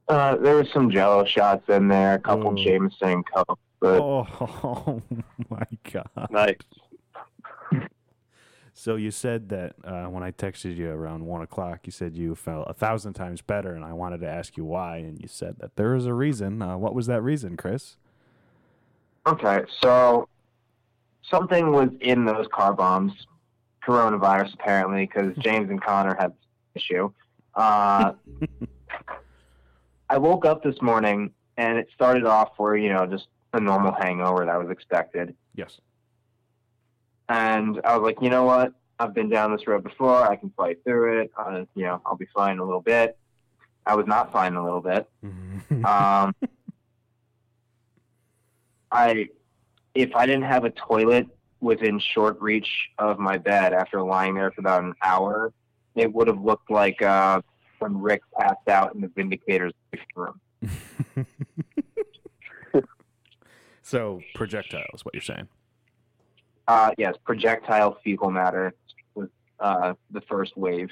Uh, there was some Jello shots in there, a couple Ooh. Jameson Coke, but [LAUGHS] Oh, my god! Nice. So you said that uh, when I texted you around one o'clock, you said you felt a thousand times better, and I wanted to ask you why, and you said that there was a reason. Uh, what was that reason, Chris? Okay, so something was in those car bombs, coronavirus apparently, because [LAUGHS] James and Connor had this issue. Uh, I woke up this morning and it started off where you know just a normal hangover that was expected, Yes. and I was like, you know what? I've been down this road before. I can fight through it. Uh, you know, I'll be fine in a little bit. I was not fine in a little bit. [LAUGHS] Um, I, if I didn't have a toilet within short reach of my bed after lying there for about an hour, it would have looked like uh, when Rick passed out in the Vindicator's room. [LAUGHS] So projectile is what you're saying. Uh, yes, projectile fecal matter was uh, the first wave.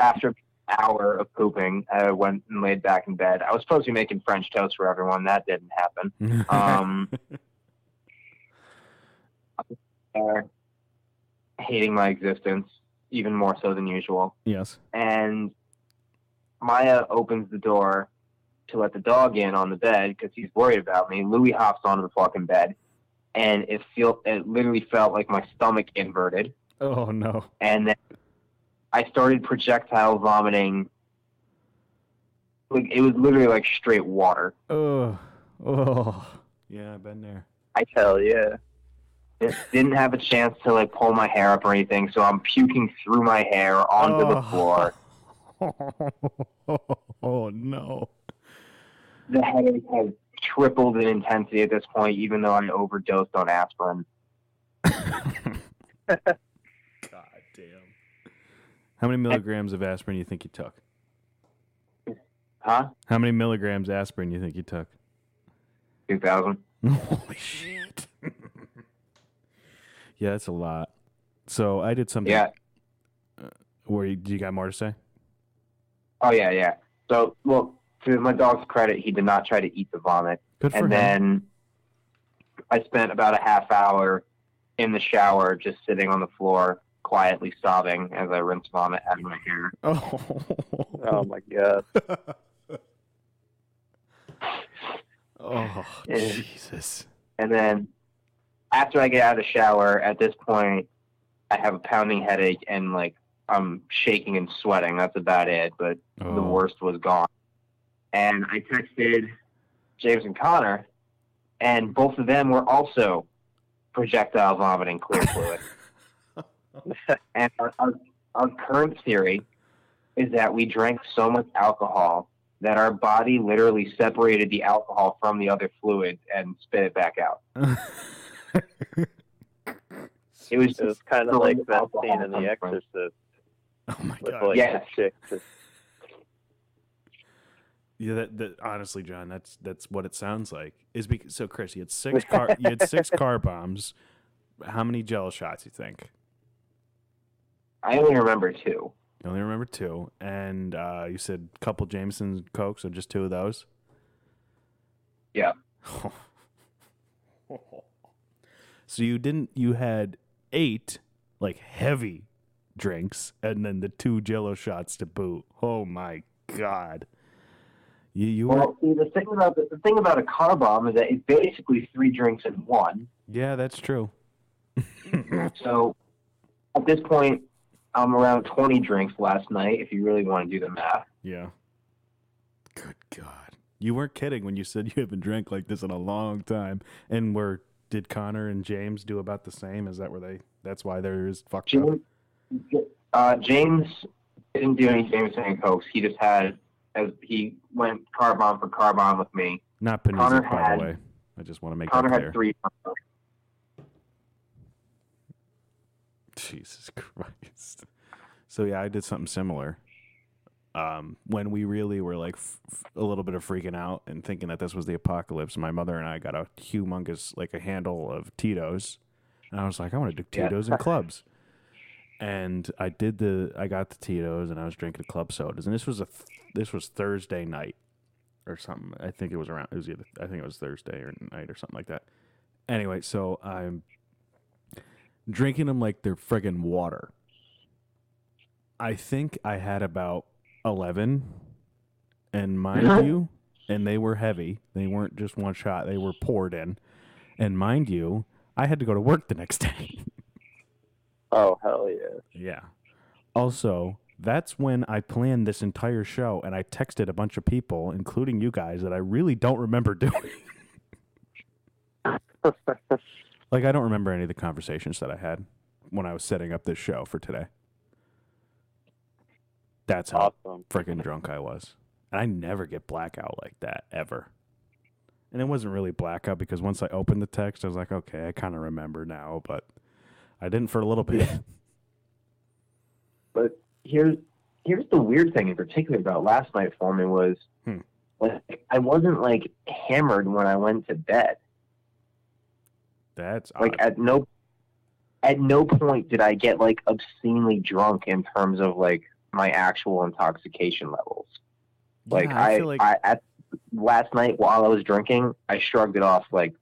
After hour of pooping, I went and laid back in bed. I was supposed to be making French toast for everyone. That didn't happen. [LAUGHS] Um, hating my existence even more so than usual. yes. And Maya opens the door to let the dog in on the bed because he's worried about me. Louis hops onto the fucking bed, and it feel it literally felt like my stomach inverted, Oh no. and then I started projectile vomiting. Like it was literally like straight water. Oh. Oh. Yeah, I've been there. I Hell yeah. It didn't have a chance to like pull my hair up or anything, so I'm puking through my hair onto the Oh. floor. [LAUGHS] oh no. The headache has tripled in intensity at this point, even though I overdosed on aspirin. [LAUGHS] How many milligrams of aspirin you think you took? Huh? How many milligrams aspirin you think you took? Two thousand. [LAUGHS] Holy shit. [LAUGHS] yeah, that's a lot. So I did something. Yeah. Uh, where you, you got more to say? Oh yeah, yeah. So, well, to my dog's credit, he did not try to eat the vomit, Good for and him. then I spent about a half hour in the shower, just sitting on the floor, quietly sobbing as I rinse vomit out of my hair. [LAUGHS] oh. Oh my god. [LAUGHS] oh, Yeah. Jesus. And then after I get out of the shower, at this point, I have a pounding headache and like I'm shaking and sweating. That's about it. But the Oh. worst was gone. And I texted James and Connor, and both of them were also projectile vomiting clear fluid. [LAUGHS] [LAUGHS] and our, our, our current theory is that we drank so much alcohol that our body literally separated the alcohol from the other fluid and spit it back out. [LAUGHS] It was just kind of like much that scene in The comes from- Exorcist oh my god. like Yeah. chick just Yeah, that, that honestly, John, that's that's what it sounds like. Is because so Chris, you had six [LAUGHS] car you had six car bombs. How many Jello shots you think? I only remember two. You only remember two, and uh, you said a couple Jameson Coke, so just two of those. Yeah. [LAUGHS] so you didn't. You had eight like heavy drinks, and then the two Jello shots to boot. Oh my god! You you were Well, see, the thing about the, the thing about a car bomb is that it's basically three drinks in one. yeah, that's true. [LAUGHS] So at this point, I'm around 20 drinks last night. If you really want to do the math. Yeah. Good God. You weren't kidding when you said you haven't drank like this in a long time. And were did Connor and James do about the same? Is that where they that's why there is fucked up? James, uh, James didn't do any Jameson and Cokes. He just had as he went car bomb for car bomb with me. Not Panizza, Connor by had- the way. I just want to make Connor had clear. three. [LAUGHS] Jesus Christ. So yeah, I did something similar. Um, when we really were like f- f- a little bit of freaking out and thinking that this was the apocalypse, my mother and I got a humongous like a handle of Tito's, and I was like, I want to do Yeah. Tito's and clubs. And I did the I got the Tito's and I was drinking club sodas, and this was a th- this was Thursday night or something. I think it was around. It was either I think it was Thursday or night or something like that. Anyway, so I'm drinking them like they're friggin' water. I think I had about 11. And mind you, and they were heavy. They weren't just one shot, they were poured in. And mind you, I had to go to work the next [LAUGHS] day. Oh hell yeah. yeah. Also, that's when I planned this entire show and I texted a bunch of people, including you guys, that I really don't remember [LAUGHS] doing. [LAUGHS] like, I don't remember any of the conversations that I had when I was setting up this show for today. That's how Awesome. freaking drunk I was. And I never get blackout like that ever. And it wasn't really blackout because once I opened the text, I was like, okay, I kind of remember now, but I didn't for a little bit. But here's here's the weird thing in particular about last night for me was Hmm. like I wasn't like hammered when I went to bed. That's Like odd. at no at no point did I get like obscenely drunk in terms of like my actual intoxication levels. Like Yeah, I I, feel like- I at last night while I was drinking, I shrugged it off like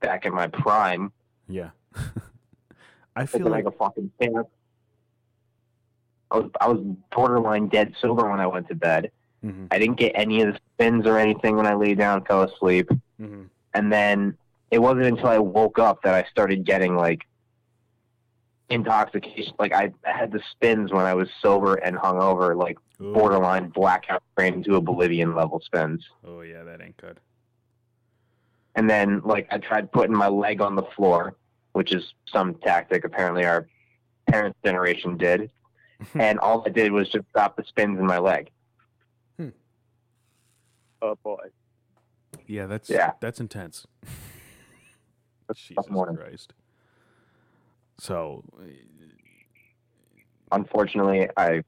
back in my prime, yeah. [LAUGHS] I feel like like a fucking champ. I was I was borderline dead sober when I went to bed. Mhm, I didn't get any of the spins or anything when I lay down, fell asleep, mhm. and then it wasn't until I woke up that I started getting like intoxication. Like I, I had the spins when I was sober and hungover, like Ooh. borderline blackout brain to oblivion level spins. Oh yeah, that ain't good. And then like I tried putting my leg on the floor, which is some tactic apparently our parents' generation did. [LAUGHS] and all I did was just stop the spins in my leg. Hmm. Oh boy. Yeah, that's Yeah. that's intense. [LAUGHS] That's Jesus morning. Christ. So, Unfortunately, I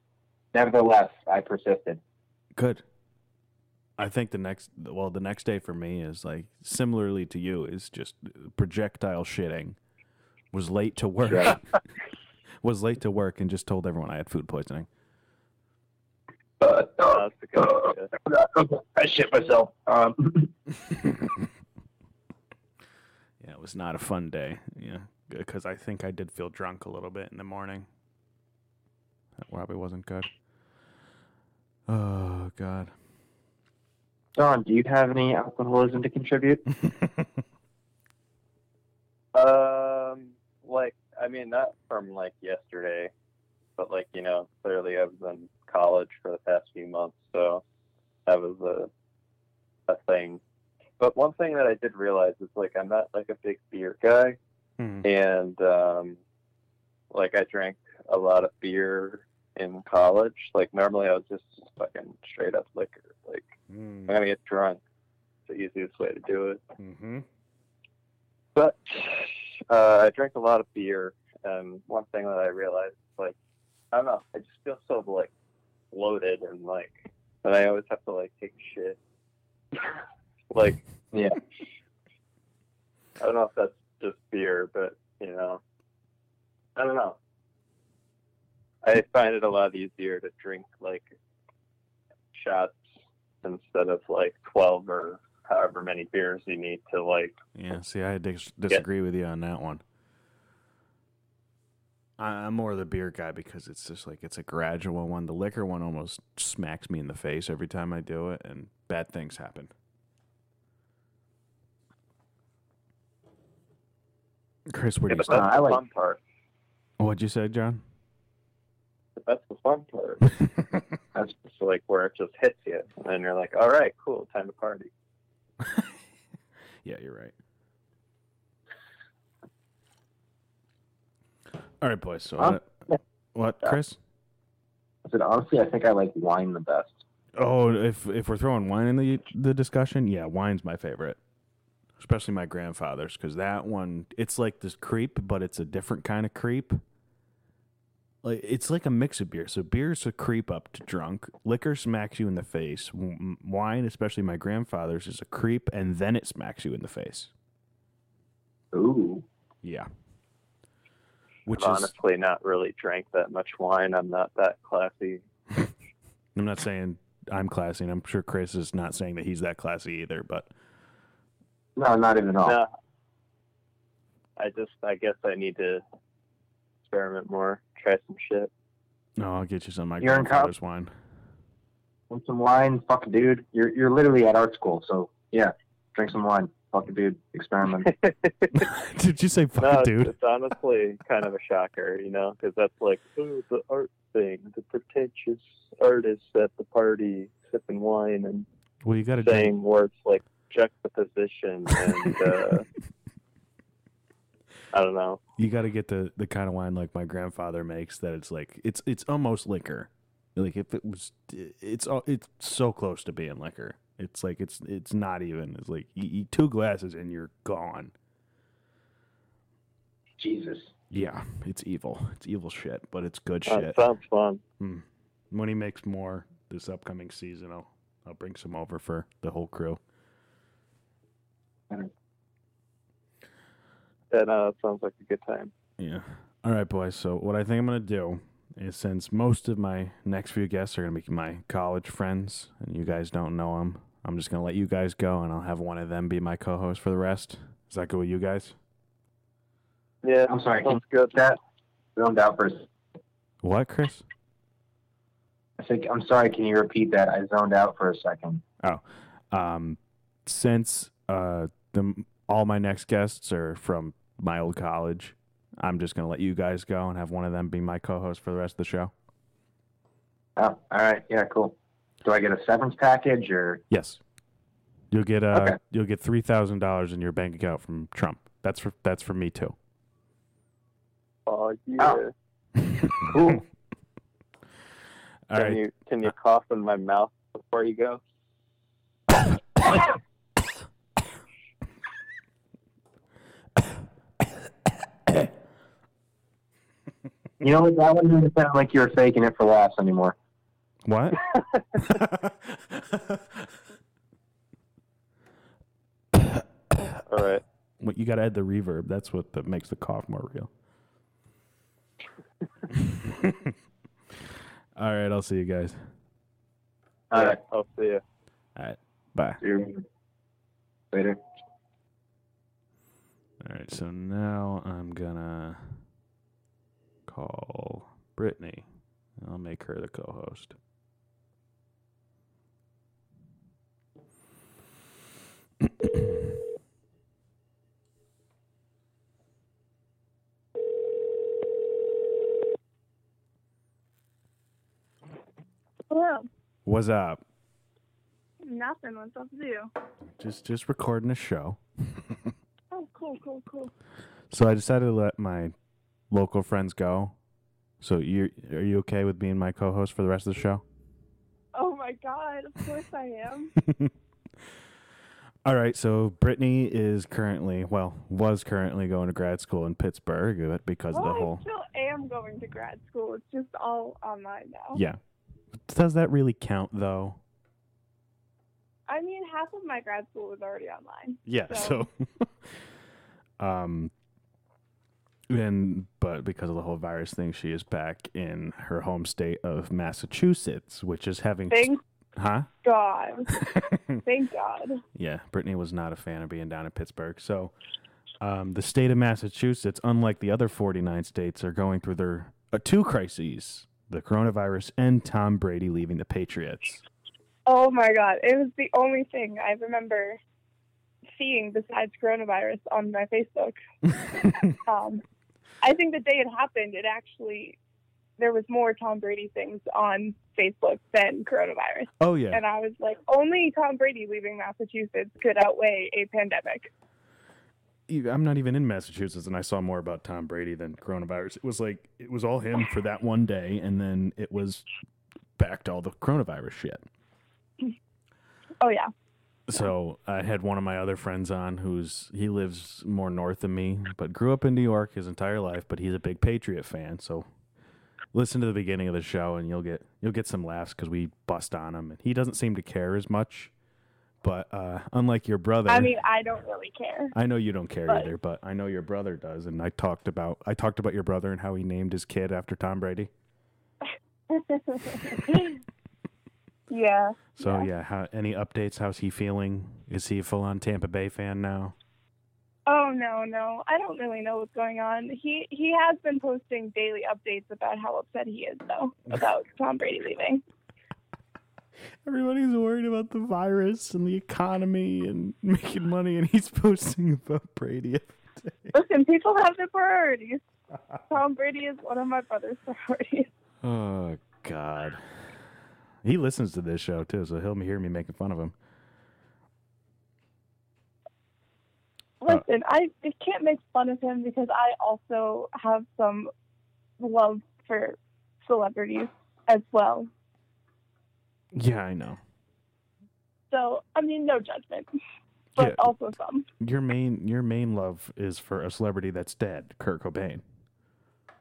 nevertheless I persisted. good. I think the next, well, the next day for me is like similarly to you is just projectile shitting. Was late to work. Yeah. [LAUGHS] was late to work and just told everyone I had food poisoning. Uh, Oh, that's a good idea. [LAUGHS] I shit myself. Um, [LAUGHS] Yeah, it was not a fun day. Yeah, because I think I did feel drunk a little bit in the morning. That probably wasn't good. Oh God. Don, do you have any alcoholism to contribute? [LAUGHS] Um, like I mean, not from like yesterday, but like you know, clearly I was in college for the past few months, so that was a a thing. But one thing that I did realize is like I'm not like a big beer guy, Mhm. and um, like I drank a lot of beer in college. Like normally I was just fucking straight up liquor. Like I'm gonna get drunk. It's the easiest way to do it. Mm-hmm. But uh, I drank a lot of beer, and one thing that I realized, like, I don't know, I just feel so like bloated and like, and I always have to like take shit. [LAUGHS] like, Yeah. I don't know if that's just beer, but you know, I don't know. I find it a lot easier to drink like shots instead of like twelve or however many beers you need to like Yeah. See, I dis- disagree with you on that one. I- I'm more the beer guy because it's just like it's a gradual one. The liquor one almost smacks me in the face every time I do it, and bad things happen. Chris, where Yeah, do you but that's I the like- fun part. What'd you say, John? That's the fun part. [LAUGHS] That's just like where it just hits you, and you're like, "All right, cool, time to party." [LAUGHS] yeah, you're right. All right, boys. So, Huh? what, what, Chris? I said honestly, I think I like wine the best. Oh, if if we're throwing wine in the the discussion, yeah, wine's my favorite, especially my grandfather's, because that one it's like this creep, but it's a different kind of creep. Like it's like a mix of beer. So beer's a creep up to drunk. Liquor smacks you in the face. Wine, especially my grandfather's, is a creep, and then it smacks you in the face. Ooh. Yeah. Which I've is honestly not really drank that much wine. I'm not that classy. [LAUGHS] I'm not saying I'm classy, and I'm sure Chris is not saying that he's that classy either, but No, not even all. No, I just, I guess I need to experiment more, try some shit. no, I'll get you some of my You're in grandfather's wine. Want some wine? Fuck dude. You're you're literally at art school, so yeah. Drink some wine. Fuck a dude. Experiment. [LAUGHS] [LAUGHS] Did you say fuck no, it, it's, dude? it's honestly kind of a shocker, you know, because that's like, oh, the art thing, the pretentious artist at the party sipping wine and Well, you got to drink. saying words like juxtaposition and uh, I don't know. You got to get the the kind of wine like my grandfather makes. That it's like it's it's almost liquor. Like if it was, it's all it's so close to being liquor. It's like it's it's not even. It's like you eat two glasses and you're gone. Jesus. Yeah, it's evil. It's evil shit, but it's good That shit. sounds fun. Mm. When he makes more this upcoming season, I'll I'll bring some over for the whole crew. Yeah, no, that sounds like a good time. Yeah. All right, boys. So what I think I'm gonna do is since most of my next few guests are gonna be my college friends, and you guys don't know them, I'm just gonna let you guys go, and I'll have one of them be my co-host for the rest. Is that good with you guys? Yeah, I'm sorry. Can sounds good. that zoned out for a s- What, Chris? I think I'm sorry. Can you repeat that? I zoned out for a second. Um, since uh, the all my next guests are from my old college, I'm just gonna let you guys go and have one of them be my co-host for the rest of the show. Oh, all right. Yeah, cool. Do I get a severance package or? Yes. You'll get uh Okay. you'll get three thousand dollars in your bank account from Trump. That's for that's for me too. Oh, yeah. [LAUGHS] Cool. All can right. you can you cough in my mouth before you go? [COUGHS] [COUGHS] [COUGHS] You know what? That one didn't sound like you were faking it for laughs anymore. What? All right. what you got to add the reverb. That's what that makes the cough more real. [LAUGHS] All right, I'll see you guys. All right, I'll see you. All right. Bye. See you later. All right, so now I'm gonna call Brittney. I'll make her the co-host. Hello. What's up? Nothing. What's up to you? Just just recording a show. [LAUGHS] Oh, cool, cool, cool. So I decided to let my local friends go. So you are you okay with being my co-host for the rest of the show? Oh my god, of course I am. [LAUGHS] All right, so Brittney is currently, well, was currently going to grad school in Pittsburgh but because of the whole. I still am going to grad school. It's just all online now. Yeah. Does that really count though? I mean, half of my grad school was already online. Yeah, so, So- [LAUGHS] um and but because of the whole virus thing, she is back in her home state of Massachusetts, which is having Thank huh? God. [LAUGHS] Thank God. Yeah, Brittney was not a fan of being down in Pittsburgh. So, um, the state of Massachusetts, unlike the other 49 states, are going through their uh, two crises the coronavirus and Tom Brady leaving the Patriots. Oh my God. It was the only thing I remember seeing besides coronavirus on my Facebook. [LAUGHS] um, I think the day it happened, it actually, there was more Tom Brady things on Facebook than coronavirus. oh, yeah. And I was like, only Tom Brady leaving Massachusetts could outweigh a pandemic. I'm not even in Massachusetts, and I saw more about Tom Brady than coronavirus. It was like, it was all him for that one day, and then it was back to all the coronavirus shit. [LAUGHS] Oh, yeah. So I had one of my other friends on who's he lives more north than me, but grew up in New York his entire life, but he's a big Patriot fan. So listen to the beginning of the show and you'll get you'll get some laughs because we bust on him, and he doesn't seem to care as much. But uh, unlike your brother, I mean, I don't really care. I know you don't care but- either, but I know your brother does, and I talked about I talked about your brother and how he named his kid after Tom Brady. [LAUGHS] yeah. So Yeah. yeah, how, any updates? How's he feeling? Is he a full on Tampa Bay fan now? Oh no, no. I don't really know what's going on. He he has been posting daily updates about how upset he is though [LAUGHS] about Tom Brady leaving. Everybody's worried about the virus and the economy and [LAUGHS] making money, and he's posting about Brady. every day. Listen, people have their priorities. Tom Brady is one of my brother's [LAUGHS] priorities. Oh God, he listens to this show too, so he'll hear me making fun of him. Uh, Listen, I, I can't make fun of him because I also have some love for celebrities as well. Yeah, I know. So I mean, no judgment, but Yeah. also some. Your main your main love is for a celebrity that's dead, Kurt Cobain,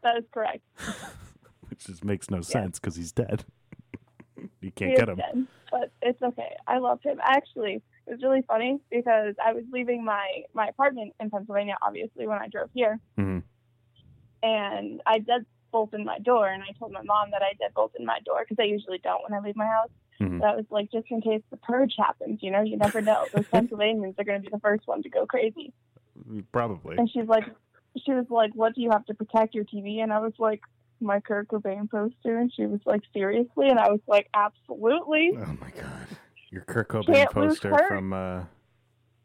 That is correct. [LAUGHS] which just makes no sense because he's dead. [LAUGHS] you can't get him. dead, but it's okay. I love him. Actually, it was really funny because I was leaving my my apartment in Pennsylvania, obviously, when I drove here, Mhm. and I did bolt in my door, and I told my mom that I did bolt in my door because I usually don't when I leave my house. Mhm. But I was like, just in case the purge happens, you know, you never know. Those [LAUGHS] Pennsylvanians are going to be the first one to go crazy. Probably. And she's like, she was like, what do you have to protect your TV? And I was like, my Kurt Cobain poster. And she was like, seriously? And I was like, absolutely. Oh my god. Your Kurt Cobain Can't poster from uh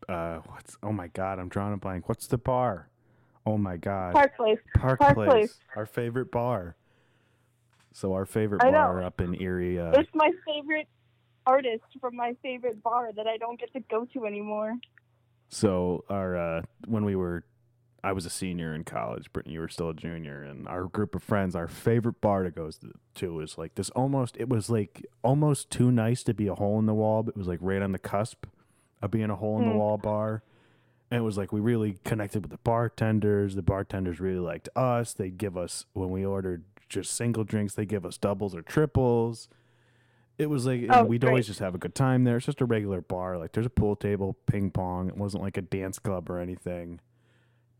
uh what's oh my god, I'm drawing a blank. What's the bar? Oh my god. Park Place. Park, Park Place. Place. Our favorite bar. So our favorite I know. bar up in Erie uh It's my favorite artist from my favorite bar that I don't get to go to anymore. So our uh, when we were, I was a senior in college. Brittney, you were still a junior, and our group of friends, our favorite bar to go to, was like this. Almost, it was like almost too nice to be a hole in the wall, but it was like right on the cusp of being a hole in the Hmm. wall bar. And it was like we really connected with the bartenders. The bartenders really liked us. They'd give us when we ordered just single drinks, they give us doubles or triples. It was like Oh, we'd always just have a good time there. It's just a regular bar. Like there's a pool table, ping pong. It wasn't like a dance club or anything.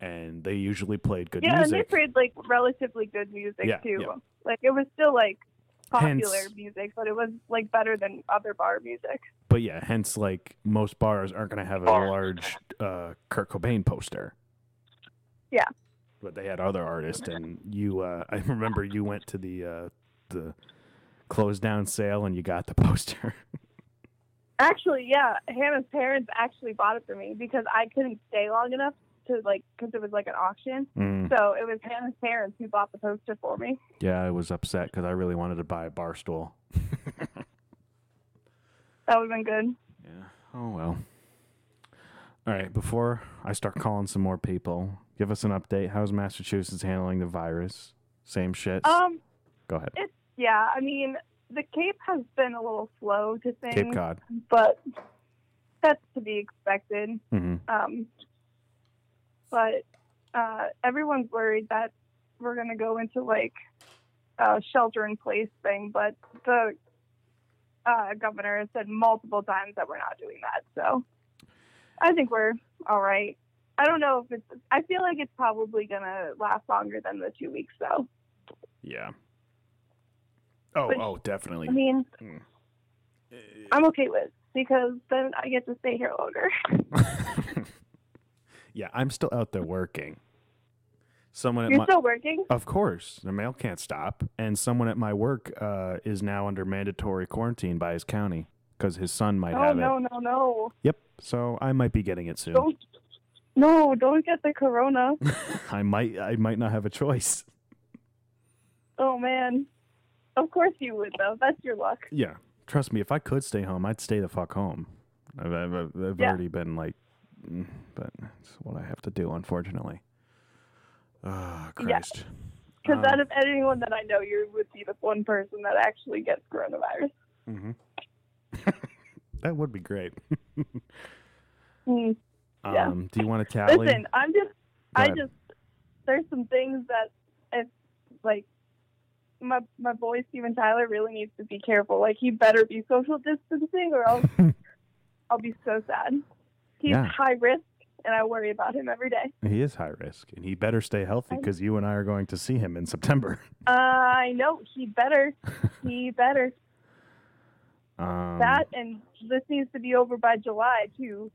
And they usually played good music. yeah, and they played like relatively good music Yeah, too. yeah. Like it was still like popular Hence- music, but it was like better than other bar music. but yeah, hence like most bars aren't going to have a large uh, Kurt Cobain poster. Yeah. But they had other artists, and you. Uh, [LAUGHS] I remember you went to the uh, the closed down sale and you got the [LAUGHS] poster. Actually, yeah, Hannah's parents actually bought it for me because I couldn't stay long enough to like because it was like an auction. Mm. So it was Hannah's parents who bought the poster for me. yeah, I was upset because I really wanted to buy a bar stool. [LAUGHS] That would have been good. Yeah. Oh well. All right. Before I start calling some more people, give us an update. How's Massachusetts handling the virus? Same shit. Um, Go ahead. it's yeah. I mean, the Cape has been a little slow to things, Cape Cod. but that's to be expected. hmm Um, but uh, everyone's worried that we're going to go into like a shelter in place thing, but the uh, governor has said multiple times that we're not doing that. So I think we're all right. I don't know if it's, I feel like it's probably going to last longer than the two weeks, though. Yeah. Oh, oh, definitely. I mean, Mm. I'm okay with because then I get to stay here longer. [LAUGHS] yeah, I'm still out there working. Someone You're my still working? Of course, the mail can't stop, and someone at my work uh, is now under mandatory quarantine by his county because his son might Oh, have no, it. no, no. No. Yep. So I might be getting it soon. Don't. No, don't get the corona. [LAUGHS] I might. I might not have a choice. Oh man. Of course you would though. That's your luck. Yeah. Trust me, if I could stay home, I'd stay the fuck home. I've, I've, I've I've Yeah. already been like, mm, but it's what I have to do, unfortunately. Oh, Christ. Because Um, out of anyone that I know, you would be the one person that actually gets coronavirus. hmm [LAUGHS] that would be great. [LAUGHS] Mm. Yeah. Um, do you want to tally? Listen, I'm just, I just, there's some things that if like my my boy Steven Tyler really needs to be careful. Like he better be social distancing, or else [LAUGHS] I'll be so sad. He's Yeah. high risk, and I worry about him every day. He is high risk, and he better stay healthy because you and I are going to see him in September. [LAUGHS] I know he better, he [LAUGHS] better. Um, that and this needs to be over by July too.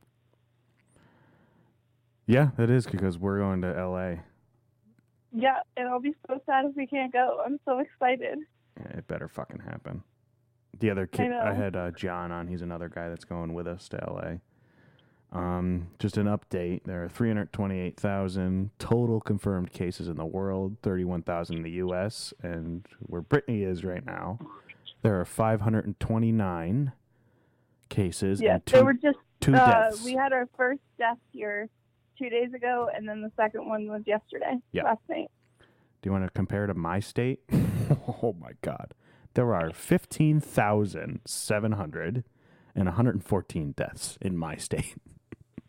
yeah, that is because we're going to L.A. Yeah, and I'll be so sad if we can't go. I'm so excited. Yeah, It better fucking happen. The other kid, I, know. had uh, John on. He's another guy that's going with us to LA. Um, just an update. There are 328,000 total confirmed cases in the world, 31,000 in the U.S., and where Brittney is right now, there are 529 cases Yeah, and two, there were just two uh, deaths. we had our first death here two days ago, and then the second one was yesterday, Yeah. last night. Do you want to compare to my state? [LAUGHS] oh my God. There are 15,700 and 114 deaths in my state.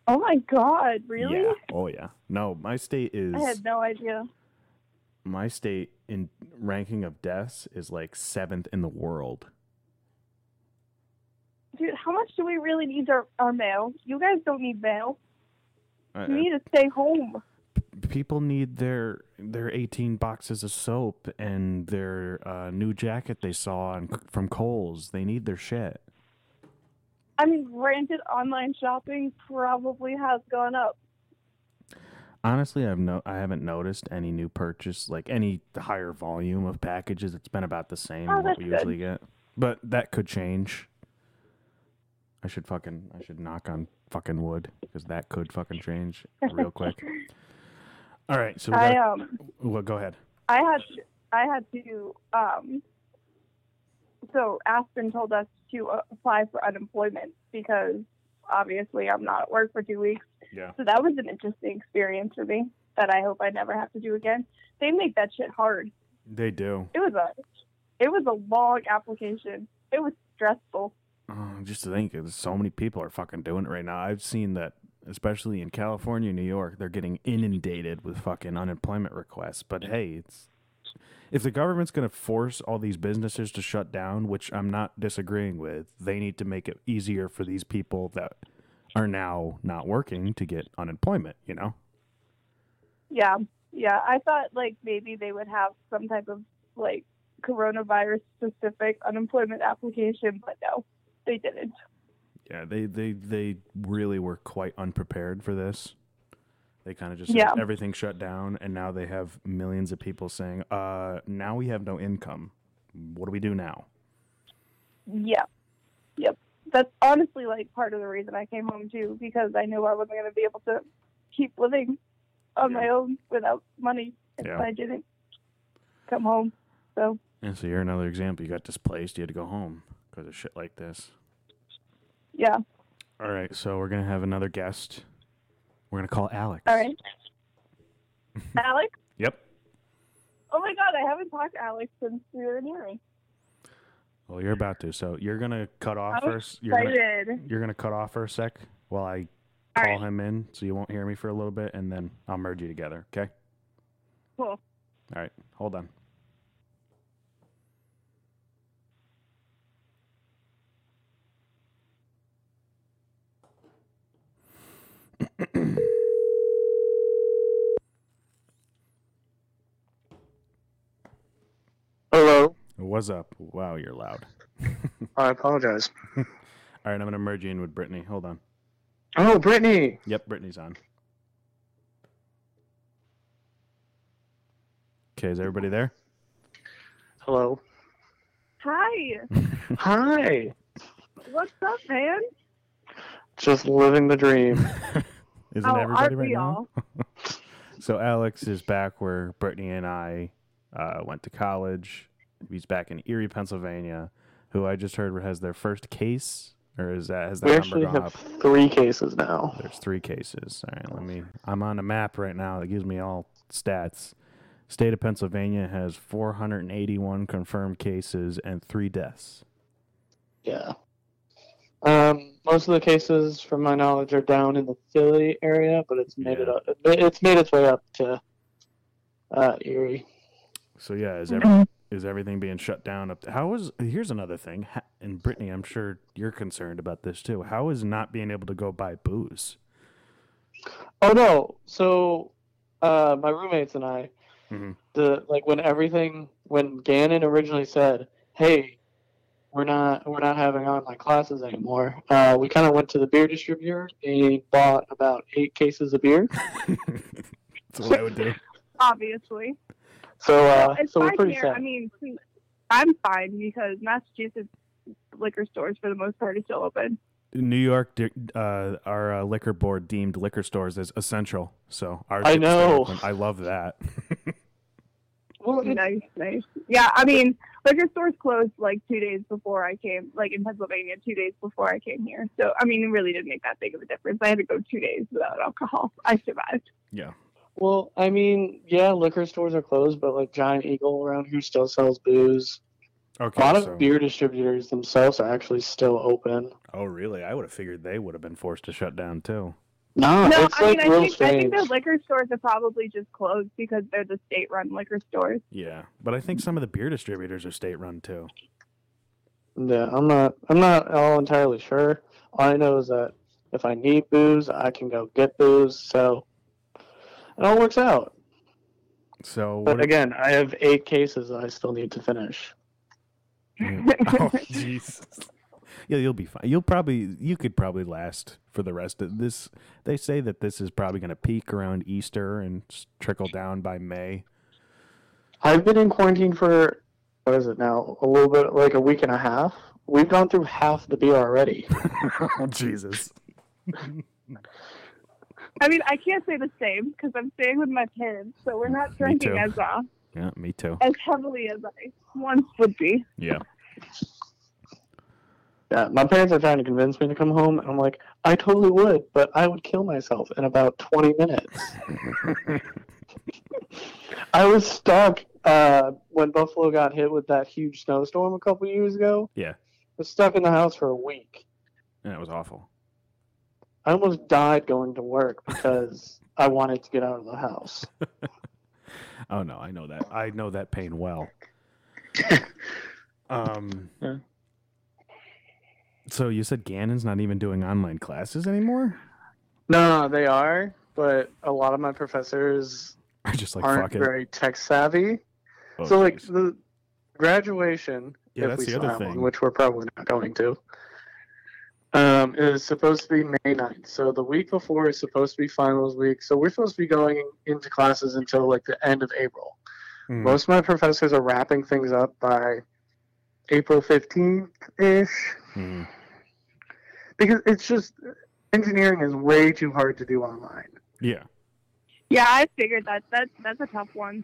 Oh my God! Really? Yeah. Oh yeah. No, my state is I had no idea. my state in ranking of deaths is like seventh in the world. Dude, how much do we really need our, our mail? You guys don't need mail. Uh, You need to stay home. people need their their 18 boxes of soap and their uh, new jacket they saw on, from Kohl's. They need their shit. I mean, granted, online shopping probably has gone up. Honestly, I've no I haven't noticed any new purchase like any higher volume of packages. It's been about the same Oh, what we good. usually get. But that could change. I should fucking I should knock on fucking wood because that could fucking change real [LAUGHS] quick. All right, so we I got, um, well, go ahead. I had to, I had to um. So Aspen told us to uh, apply for unemployment because obviously I'm not at work for two weeks. Yeah. So that was an interesting experience for me that I hope I never have to do again. They make that shit hard. They do. It was a, it was a long application. It was stressful. Uh, just to think, so many people are fucking doing it right now. I've seen that, especially in California, New York, they're getting inundated with fucking unemployment requests. But hey, it's if the government's going to force all these businesses to shut down, which I'm not disagreeing with, they need to make it easier for these people that are now not working to get unemployment. You know? Yeah, yeah. I thought like maybe they would have some type of like coronavirus specific unemployment application, but no, they didn't. Yeah, they they they really were quite unprepared for this. They kind of just Yeah. everything shut down, and now they have millions of people saying, "Uh, now we have no income. What do we do now?" Yeah, yep. That's honestly like part of the reason I came home too, because I knew I wasn't going to be able to keep living on my own without money if Yeah. I didn't come home. So And so you're another example. You got displaced. You had to go home because of shit like this. yeah. All right, so we're gonna have another guest. We're gonna call Alex. All right. [LAUGHS] Alex. Yep. Oh my God, I haven't talked to Alex since we were in Erie. Well, you're about to. So you're gonna cut off I'm first. You're gonna, excited. you're gonna cut off for a sec while I All call right. him in, so you won't hear me for a little bit, and then I'll merge you together. Okay. Cool. All right. Hold on. Hello. What's up? Wow, you're loud. [LAUGHS] I apologize. All right, I'm gonna merge you in with Brittney. Hold on. Oh, Brittney. Yep, Brittney's on. Okay, is everybody there? Hello. Hi. [LAUGHS] Hi. What's up, man? Just living the dream. [LAUGHS] Isn't oh, everybody right now? So Alex is back where Brittney and I uh, went to college. He's back in Erie, Pennsylvania. Who I just heard has their first case, or is that has that We number actually gone have up? three cases now. There's three cases. All right, let me. I'm on a map right now that gives me all stats. State of Pennsylvania has 481 confirmed cases and three deaths. Yeah. Um, most of the cases, from my knowledge, are down in the Philly area, but it's made it up. It's made its way up to uh, Erie. So yeah, is every, is everything being shut down up? How is here's another thing, Ha- and Brittney, I'm sure you're concerned about this too. How is not being able to go buy booze? Oh no! So, uh, my roommates and I, Mhm. the like when everything when Gannon originally said, "Hey, we're not we're not having online classes anymore," uh, we kind of went to the beer distributor and bought about eight cases of beer. [LAUGHS] That's what I would do. [LAUGHS] Obviously. So, uh, As so we're pretty here, set. I mean, I'm fine because Massachusetts liquor stores, for the most part, are still open. New York, uh, our uh, liquor board deemed liquor stores as essential, so ours. I get to stay know. I love that. [LAUGHS] Well, nice, nice. Yeah, I mean, liquor stores closed like two days before I came, like in Pennsylvania, two days before I came here. So, I mean, it really didn't make that big of a difference. I had to go two days without alcohol. I survived. yeah. Well, I mean, yeah, liquor stores are closed, but like Giant Eagle around here still sells booze. Okay. A lot of beer distributors themselves are actually still open. Oh, really? I would have figured they would have been forced to shut down too. No, no, it's I like mean, I real think, I think the liquor stores are probably just closed because they're the state-run liquor stores. Yeah, but I think some of the beer distributors are state run too. Yeah, I'm not. I'm not all entirely sure. All I know is that if I need booze, I can go get booze. So it all works out. So But what? again, I have eight cases that I still need to finish. oh, [LAUGHS] Jesus. Yeah, you'll be fine. You'll probably you could probably last for the rest of this. They say that this is probably going to peak around Easter and trickle down by May. I've been in quarantine for what is it now? A little bit like a week and a half. We've gone through half the beer already. [LAUGHS] Jesus. [LAUGHS] I mean, I can't say the same because I'm staying with my parents, so we're not drinking as uh, Yeah, me too. as heavily as I once would be. Yeah. Yeah, my parents are trying to convince me to come home, and I'm like, I totally would, but I would kill myself in about 20 minutes. [LAUGHS] I was stuck uh, when Buffalo got hit with that huge snowstorm a couple years ago. Yeah. I was stuck in the house for a week. Yeah, it was awful. I almost died going to work because I wanted to get out of the house. [LAUGHS] Oh no, I know that. I know that pain well. [LAUGHS] um. Yeah. So you said Gannon's not even doing online classes anymore? No, they are, but a lot of my professors [LAUGHS] are just like aren't fuck it. very tech savvy. Oh, so, like, the graduation, Yeah, if that's we the other have one, which we're probably not going to, um, is supposed to be May 9th. So the week before is supposed to be finals week. So we're supposed to be going into classes until like the end of April. Hmm. Most of my professors are wrapping things up by April 15th ish Hmm. because it's just engineering is way too hard to do online. Yeah. Yeah, I figured that. That that's a tough one.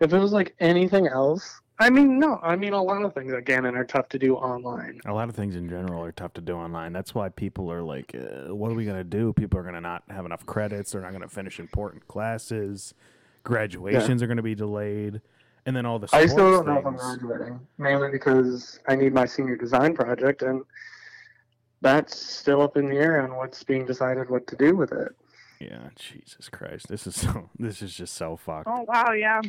If it was like anything else, I mean, no, I mean, a lot of things at Gannon are tough to do online. A lot of things in general are tough to do online. That's why people are like, uh, "What are we gonna do?" People are gonna not have enough credits. They're not gonna finish important classes. Graduations are gonna be delayed, and then all the stuff. I still don't know if I'm graduating, mainly because I need my senior design project, and that's still up in the air on what's being decided what to do with it. Yeah, Jesus Christ, this is so. [LAUGHS] This is just so fucked. Oh wow, yeah.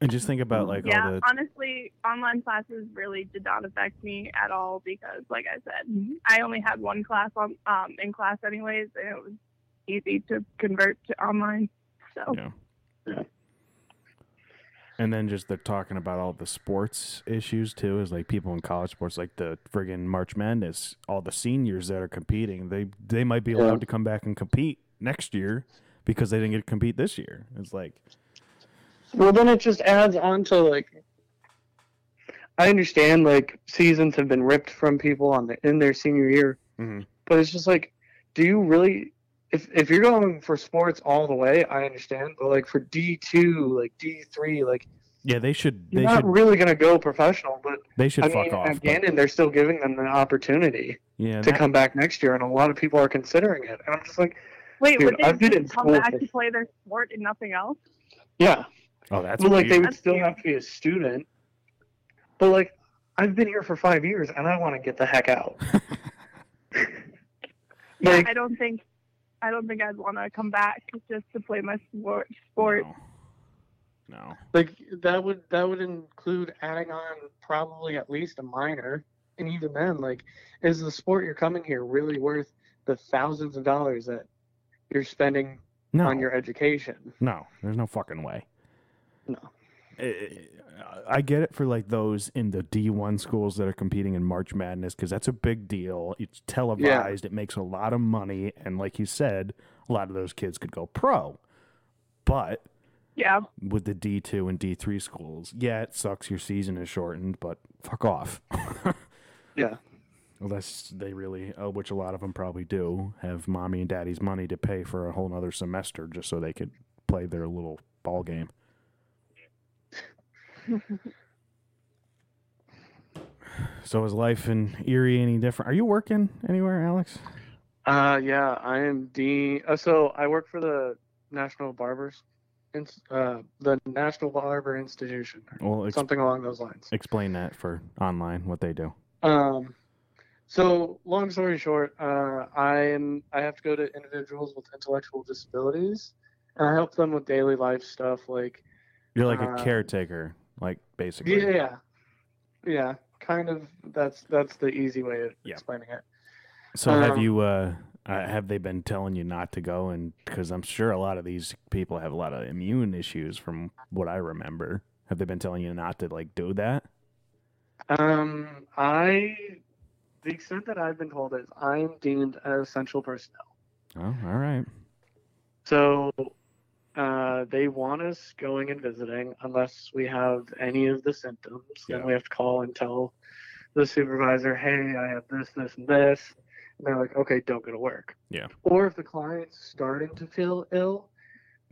And just think about like yeah, all the honestly, online classes really did not affect me at all because, like I said, I only had one class on um, in class anyways, and it was easy to convert to online. So yeah. Yeah. And then just they're talking about all the sports issues too. Is like people in college sports, like the friggin' March Madness, all the seniors that are competing, they they might be allowed Yeah. to come back and compete next year because they didn't get to compete this year. It's like, Well, then it just adds on to like. I understand like seasons have been ripped from people on the in their senior year, Mhm. but it's just like, do you really? If if you're going for sports all the way, I understand, but like for D two, like D three, like yeah, they should They're not should really gonna go professional. But they should I fuck mean, off. at but- Gannon, they're still giving them the opportunity yeah, to that- come back next year, and a lot of people are considering it. And I'm just like, wait, Dude, would they I've been in come back to play their sport and nothing else? yeah, oh, that's but like they would still have to be a student. But like, I've been here for five years, and I want to get the heck out. [LAUGHS] [LAUGHS] Yeah, I don't think I don't think I'd want to come back just to play my sport. Sport. No. no. like that would that would include adding on probably at least a minor, and even then, like, is the sport you're coming here really worth the thousands of dollars that you're spending No. on your education? No, there's no fucking way. No. I- I get it for like those in the D1 schools that are competing in March Madness because that's a big deal. It's televised, it makes a lot of money, and like you said, a lot of those kids could go pro. But Yeah. with the D2 and D3 schools, yeah, it sucks your season is shortened, but fuck off. [LAUGHS] Yeah. Unless they really, uh, which a lot of them probably do, have mommy and daddy's money to pay for a whole nother semester just so they could play their little ball game. [LAUGHS] So is life in Erie any different? Are you working anywhere, Alex? Uh, yeah, I am the. Uh, so I work for the National Barbers uh, the National Barber Institution, Well, ex- something along those lines. explain that for online what they do. Um, so long story short, uh, I am I have to go to individuals with intellectual disabilities, and I help them with daily life stuff like You're like a Uh, caretaker, like basically. yeah, yeah, kind of. That's that's the easy way of Yeah. explaining it. So have Um, you uh uh, have they been telling you not to go and because I'm sure a lot of these people have a lot of immune issues from what I remember. Have they been telling you not to like do that? Um, I the extent that I've been told is I'm deemed essential personnel. Oh, all right. So uh, they want us going and visiting unless we have any of the symptoms. Then we have to call and tell the supervisor, hey, I have this, this, and this. And they're like, okay, don't go to work. Yeah. Or if the client's starting to feel ill,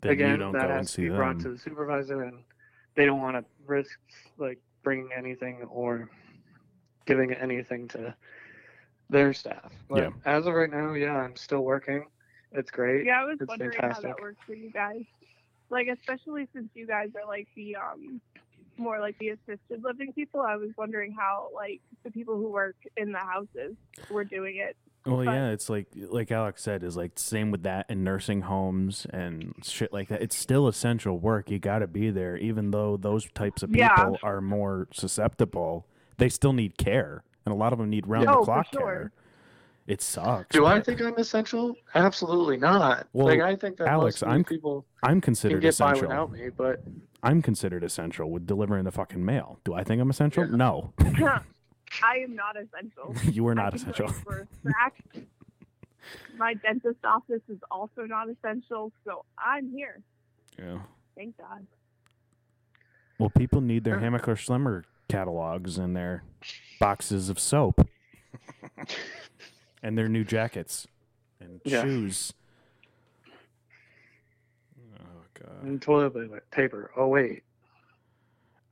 Then again, you don't that go and has to see be brought to the supervisor, and they don't want to risk like bringing anything or giving anything to their staff. But Yeah. as of right now, yeah, I'm still working. It's great. Yeah, I was It's wondering how that works for you guys. Like, especially since you guys are like the um, more like the assisted living people. I was wondering how like the people who work in the houses were doing it. Well, but- yeah, it's like like Alex said, is like same with that in nursing homes and shit like that. It's still essential work. You got to be there, even though those types of people Yeah. are more susceptible. They still need care, and a lot of them need round the Oh, clock sure. care. It sucks. Do I think I'm essential? Absolutely not. Well, like I think that Alex, most I'm people I'm can considered get by essential. without me, but I'm considered essential with delivering the fucking mail. Do I think I'm essential? No, [LAUGHS] I am not essential. you are not can essential. For fact, my dentist office is also not essential, so I'm here. Yeah. Thank God. Well, people need their uh. Hammacher Schlemmer catalogs and their boxes of soap [LAUGHS] and their new jackets and Yeah. shoes. Oh god. and toilet paper- paper. Oh wait,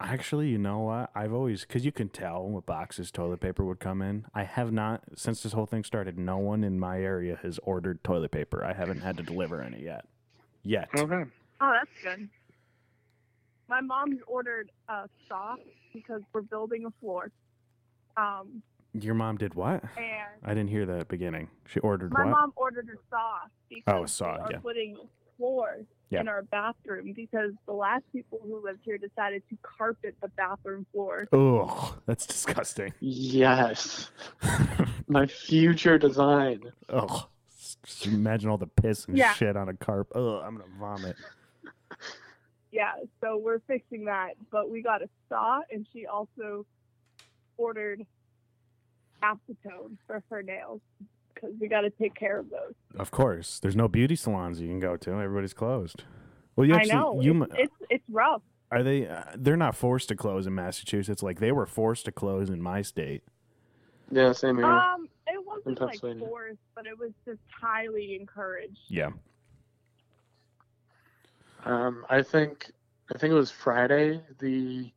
Actually, you know what? I've always cuz you can tell what boxes toilet paper would come in. I have not since this whole thing started, no one in my area has ordered toilet paper. I haven't had to deliver any yet. Yet. okay. Oh, that's good. My mom's ordered a saw because we're building a floor. Um, Your mom did what? and I didn't hear that at the beginning. She ordered my what? mom ordered a saw because Oh, a saw, we are yeah. putting floors Yeah. in our bathroom because the last people who lived here decided to carpet the bathroom floor. Ugh, that's disgusting. Yes, [LAUGHS] my future design. Oh, Just imagine all the piss and Yeah. shit on a carp. Ugh, I'm gonna vomit. Yeah, so we're fixing that, but we got a saw, and she also ordered acetone for her nails because we got to take care of those. Of course, there's no beauty salons you can go to. Everybody's closed. Well, you I actually, know you it's, it's it's rough. are they? Uh, they're not forced to close in Massachusetts. Like they were forced to close in my state. Yeah, same here. Um, it wasn't like forced, but it was just highly encouraged. Yeah. Um, I think I think it was Friday. The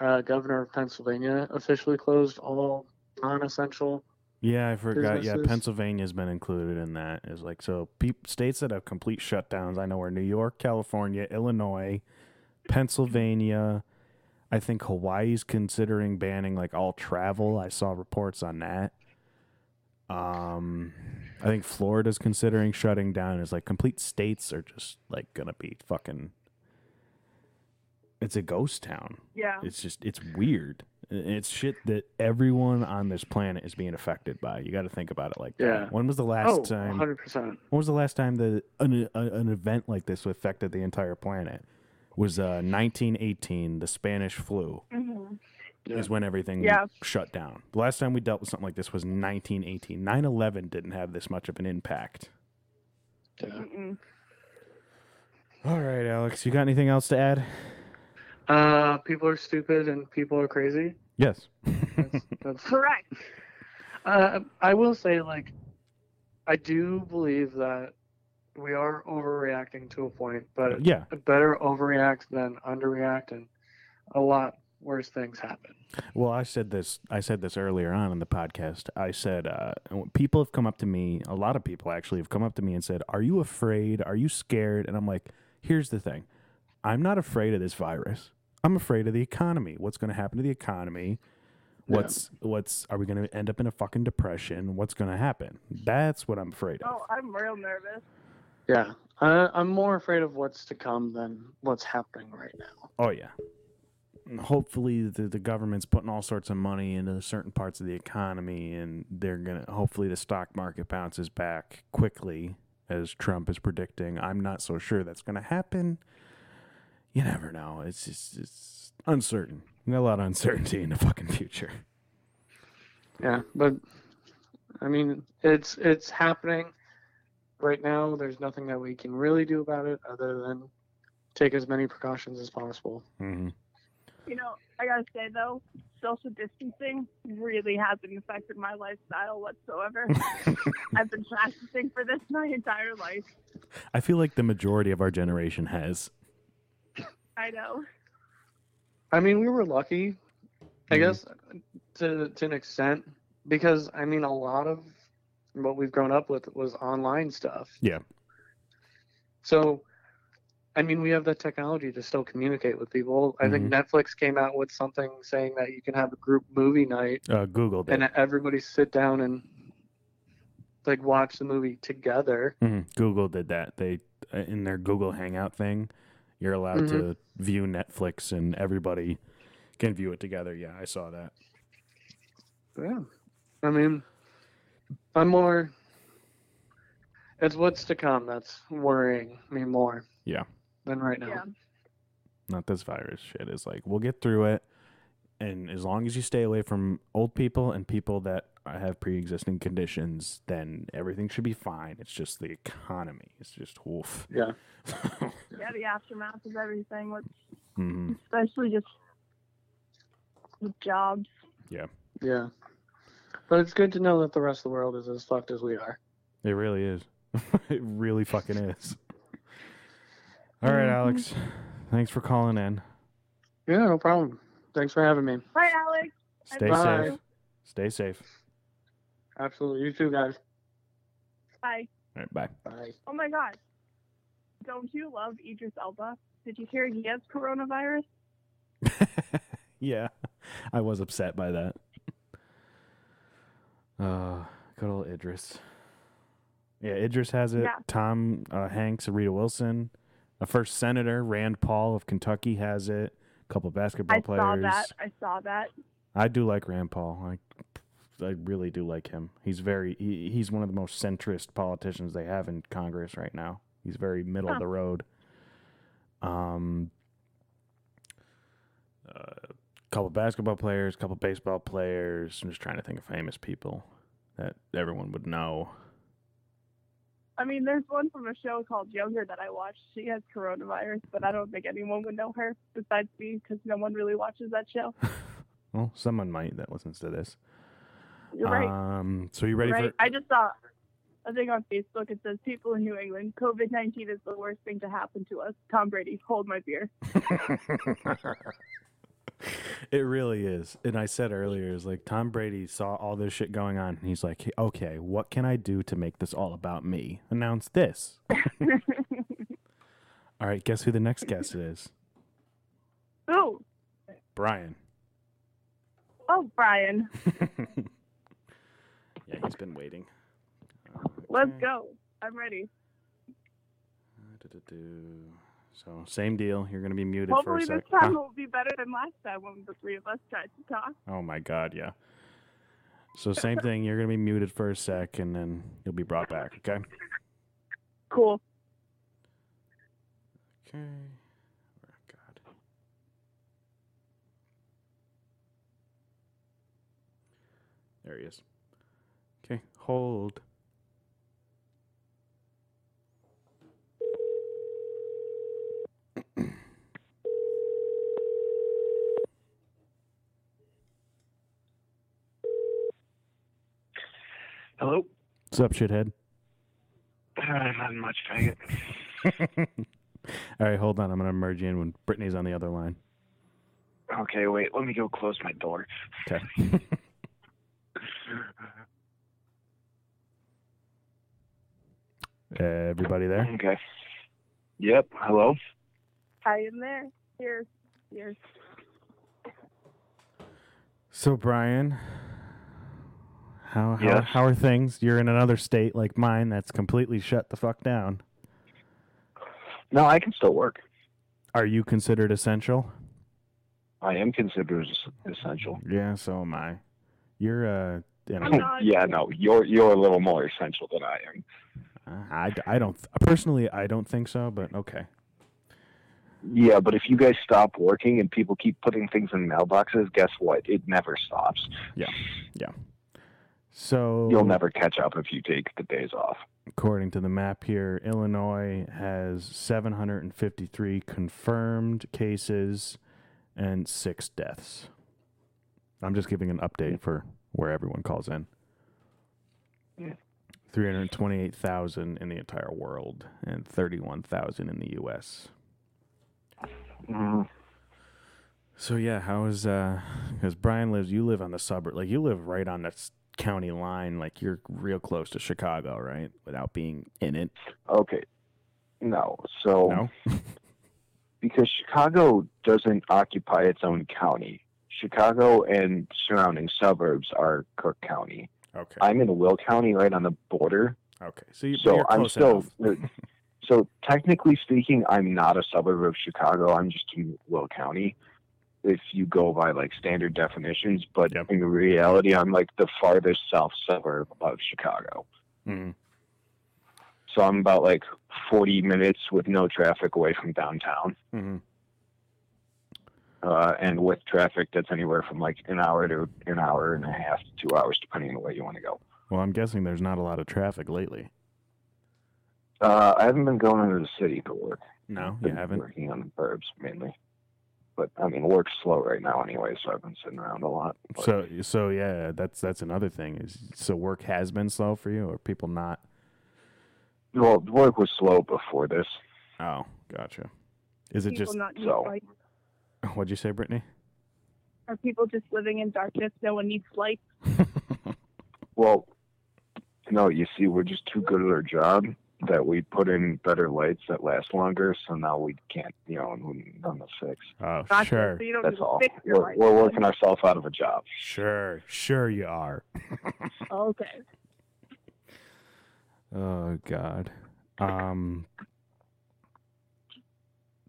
uh, governor of Pennsylvania officially closed all non-essential. Yeah, I forgot. Yeah, Pennsylvania's been included in that. Is like so peop states that have complete shutdowns. I know are New York, California, Illinois, Pennsylvania. I think Hawaii's considering banning like all travel. I saw reports on that. Um, I think Florida's considering shutting down. Is like complete states are just like gonna be fucking. It's a ghost town. Yeah. It's just it's weird. It's shit that everyone on this planet is being affected by. You got to think about it like Yeah. that. When was the last oh, time? 100%. When was the last time that an, an event like this affected the entire planet? Was uh, 1918, the Spanish flu, hmm is when everything Yeah. shut down. The last time we dealt with something like this was 1918. 9 11 didn't have this much of an impact. Mm-mm. All right, Alex, you got anything else to add? Uh, people are stupid and people are crazy. Yes. [LAUGHS] That's Correct. Uh, I will say, like, I do believe that we are overreacting to a point, but Yeah. better overreact than underreact, and a lot worse things happen. Well, I said this. I said this earlier on in the podcast. I said uh, people have come up to me. A lot of people actually have come up to me and said, "Are you afraid? Are you scared?" And I'm like, "Here's the thing. I'm not afraid of this virus. I'm afraid of the economy. What's going to happen to the economy? What's what's are we going to end up in a fucking depression? What's going to happen? That's what I'm afraid of. Oh, I'm real nervous. Yeah, I, I'm more afraid of what's to come than what's happening right now. Oh yeah. Hopefully the, the government's putting all sorts of money into certain parts of the economy and they're gonna hopefully the stock market bounces back quickly as Trump is predicting. I'm not so sure that's gonna happen. You never know. It's just it's uncertain. We got a lot of uncertainty in the fucking future. Yeah, but I mean, it's it's happening right now. There's nothing that we can really do about it other than take as many precautions as possible. Mm-hmm. You know, I gotta say though, social distancing really hasn't affected my lifestyle whatsoever. [LAUGHS] I've been practicing for this my entire life. I feel like the majority of our generation has. I know. I mean, we were lucky, I Mhm. guess, to to an extent, because I mean, a lot of what we've grown up with was online stuff. Yeah. So, I mean, we have the technology to still communicate with people. I think Netflix came out with something saying that you can have a group movie night Uh, Google did. and everybody sit down and like watch the movie together. Mhm. Google did that. They uh, in their Google Hangout thing, you're allowed mm-hmm. to view Netflix and everybody can view it together. Yeah, I saw that. Yeah. I mean, I'm more. It's what's to come that's worrying me more Yeah. than right now. Yeah. Not this virus shit. Is like we'll get through it, and as long as you stay away from old people and people that have pre-existing conditions, then everything should be fine. It's just the economy. It's just woof. Yeah. [LAUGHS] Yeah, the aftermath of everything, with hmm especially just with jobs. Yeah, Yeah. But it's good to know that the rest of the world is as fucked as we are. it really is. [LAUGHS] it really fucking is. All right, Mhm. Alex. Thanks for calling in. Yeah, no problem. Thanks for having me. Bye, Alex. Stay Bye. safe. Stay safe. Absolutely. You too, guys. Bye. All right, bye. Bye. Oh my God. Don't you love Idris Elba? Did you hear he has coronavirus? [LAUGHS] yeah, I was upset by that. Uh, good old Idris. Yeah, Idris has it. Yeah. Tom uh, Hanks, Rita Wilson, a first senator, Rand Paul of Kentucky has it. A couple basketball I players. I saw that. I saw that. I do like Rand Paul. I, I really do like him. He's very. He, he's one of the most centrist politicians they have in Congress right now. He's very middle of the road. Um, a couple basketball players, a couple baseball players. I'm just trying to think of famous people that everyone would know. I mean, there's one from a show called Younger that I watched. She has coronavirus, but I don't think anyone would know her besides me because no one really watches that show. [LAUGHS] Well, someone might that listens to this. You're right. Um, so you ready right. for? I just saw a thing on Facebook. It says people in New England, COVID 19 is the worst thing to happen to us. Tom Brady, hold my beer. [LAUGHS] [LAUGHS] it really is. And I said earlier, is like Tom Brady saw all this shit going on, and he's like, okay, what can I do to make this all about me? Announce this. [LAUGHS] all right, guess who the next guest is? Ooh. Bryan. Oh, Bryan. Yeah, he's been waiting. Uh, Let's go. I'm ready. Uh, Du-du-du. So same deal. You're gonna be muted Hopefully, for a this sec. time Huh? will be better than last time when the three of us tried to talk. Oh my god, yeah. So same thing. You're gonna be muted for a sec, and then you'll be brought back. Okay. Cool. Okay. Oh, God. There he is. Hold. Hello? What's up, shithead? Uh, not much, faggot. [LAUGHS] All right, hold on. I'm gonna merge in when Brittney's on the other line. Okay, wait, let me go close my door. Okay. [LAUGHS] Uh, everybody there? Okay. Yep, hello? Hi in there. Here. Here. So Bryan, how how, Yes? how are things? You're in another state like mine that's completely shut the fuck down. No, I can still work. Are you considered essential? I am considered essential. Yeah, so am I. You're uh, you know, [LAUGHS] yeah, no, you're you're a little more essential than I am. I, I don't personally I don't think so, but okay. Yeah, but if you guys stop working and people keep putting things in mailboxes, guess what? It never stops. Yeah, yeah. So You'll never catch up if you take the days off. according to the map here, Illinois has 753 confirmed cases and six deaths. I'm just giving an update for where everyone calls in. Yeah. 328,000 in the entire world and 31,000 in the U.S. Mm, So yeah, how is uh? Because Bryan lives, you live on the suburb, like you live right on the county line, like you're real close to Chicago, right? Without being in it. okay. No, so No. [LAUGHS] because Chicago doesn't occupy its own county. Chicago and surrounding suburbs are Cook County. Okay. I'm in Will County, right on the border. okay. So, you, so you're I'm still. [LAUGHS] so technically speaking, I'm not a suburb of Chicago. I'm just in Will County. If you go by like standard definitions, but Yep. in reality, I'm like the farthest south suburb of Chicago. Mhm. So I'm about like 40 minutes with no traffic away from downtown. Mhm. Uh, and with traffic, that's anywhere from like an hour to an hour and a half to two hours, depending on where you want to go. Well, I'm guessing there's not a lot of traffic lately. Uh, I haven't been going into the city to work. No, you been haven't. working on the burbs mainly. But I mean, work's slow right now anyway, so I've been sitting around a lot. But, So, so yeah, that's that's another thing. Is so work has been slow for you, or people not? well, work was slow before this. Oh, gotcha. Is it people just not so- lights? [LAUGHS] what'd you say, Brittney? Are people just living in darkness? No one needs light. [LAUGHS] Well, no, you see, we're just too good at our job that we put in better lights that last longer. So now we can't, you know, none the fix. Oh, Gotcha. sure, So you don't That's all. fix your We're, we're working ourselves out of a job. sure, sure. You are. Okay. [LAUGHS] Oh God. Um.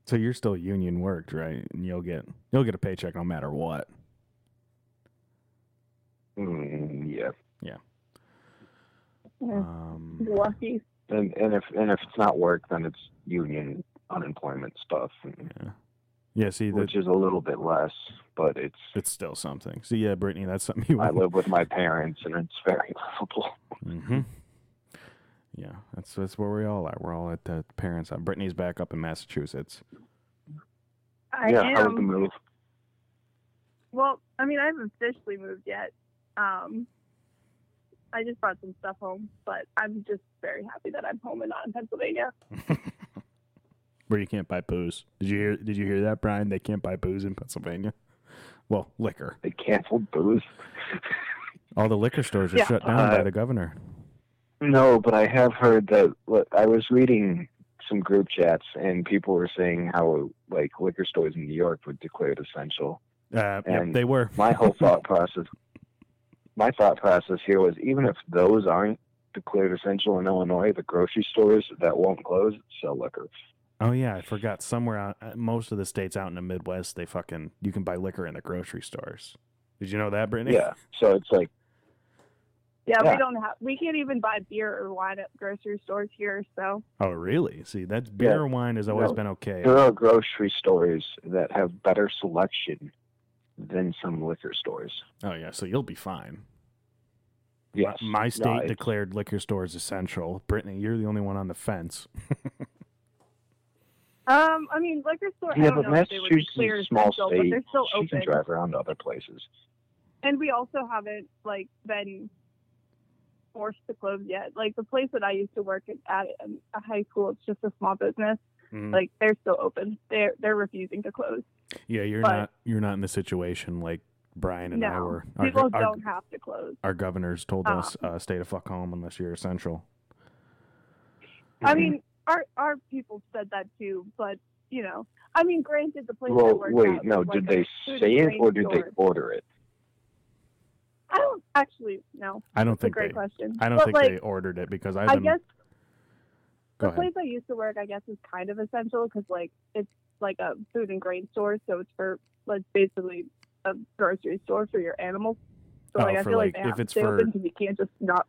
So you're still union worked, right? And you'll get you'll get a paycheck no matter what. Mm, yeah. Yeah, Um. lucky. And and if and if it's not work, then it's union unemployment stuff, and, Yeah. Yeah. See, that which is a little bit less, but it's. it's still something. See, yeah, Brittney, that's something you. I live with my parents, and it's very [LAUGHS] livable. Mm-hmm. Yeah, that's that's where we all are. We're all at the parents' house. Brittney's back up in Massachusetts. I yeah, am. how was the move? Well, I mean, I haven't officially moved yet. Um, I just brought some stuff home, but I'm just very happy that I'm home and not in Pennsylvania. [LAUGHS] [LAUGHS] Where you can't buy booze. Did you hear? Did you hear that, Bryan? They can't buy booze in Pennsylvania. Well, liquor. They canceled booze. All the liquor stores are Yeah. shut down by Uh, the governor. No, but I have heard that. look, I was reading some group chats, and people were saying how like liquor stores in New York were declared essential. Uh, yep, and they were. [LAUGHS] My whole thought process, my thought process here was even if those aren't declared essential in Illinois, the grocery stores that won't close sell liquor. Oh yeah, I forgot. Somewhere out, uh, most of the states out in the Midwest, they fucking you can buy liquor in the grocery stores. Did you know that, Brittney? Yeah, so it's like Yeah, Yeah. we don't have. We can't even buy beer or wine at grocery stores here. So Oh really? See, that's beer Yeah. or wine has always No. been okay. there are grocery stores that have better selection than some liquor stores. Oh yeah, so you'll be fine. Yes, My, my No, state it's- declared liquor stores essential. Brittney, you're the only one on the fence. [LAUGHS] Um, I mean, liquor store. I Yeah, don't but they would Massachusetts declare is a small essential, but state. they're still She can open. drive around to other places. And we also haven't like been forced to close yet. Like the place that I used to work at, at a high school, it's just a small business. Mhm. Like they're still open. They're they're refusing to close. yeah, you're but- not you're not in the situation like Bryan and I were. Our, people our, don't have to close. our governors told Um, us uh, stay the fuck home unless you're essential. I mean, our our people said that too, but you know, I mean, granted, the place I Well, worked wait, at no. was Did like they say it or grain did they order it? I don't actually know. I don't That's think a great they. question. I don't but think like, they ordered it because I've I been. guess Go the ahead. place I used to work, I guess, is kind of essential because like it's like a food and grain store, so it's for like basically a grocery store for your animals. So Oh, like I for, feel like, like, if it's for- open because you can't just not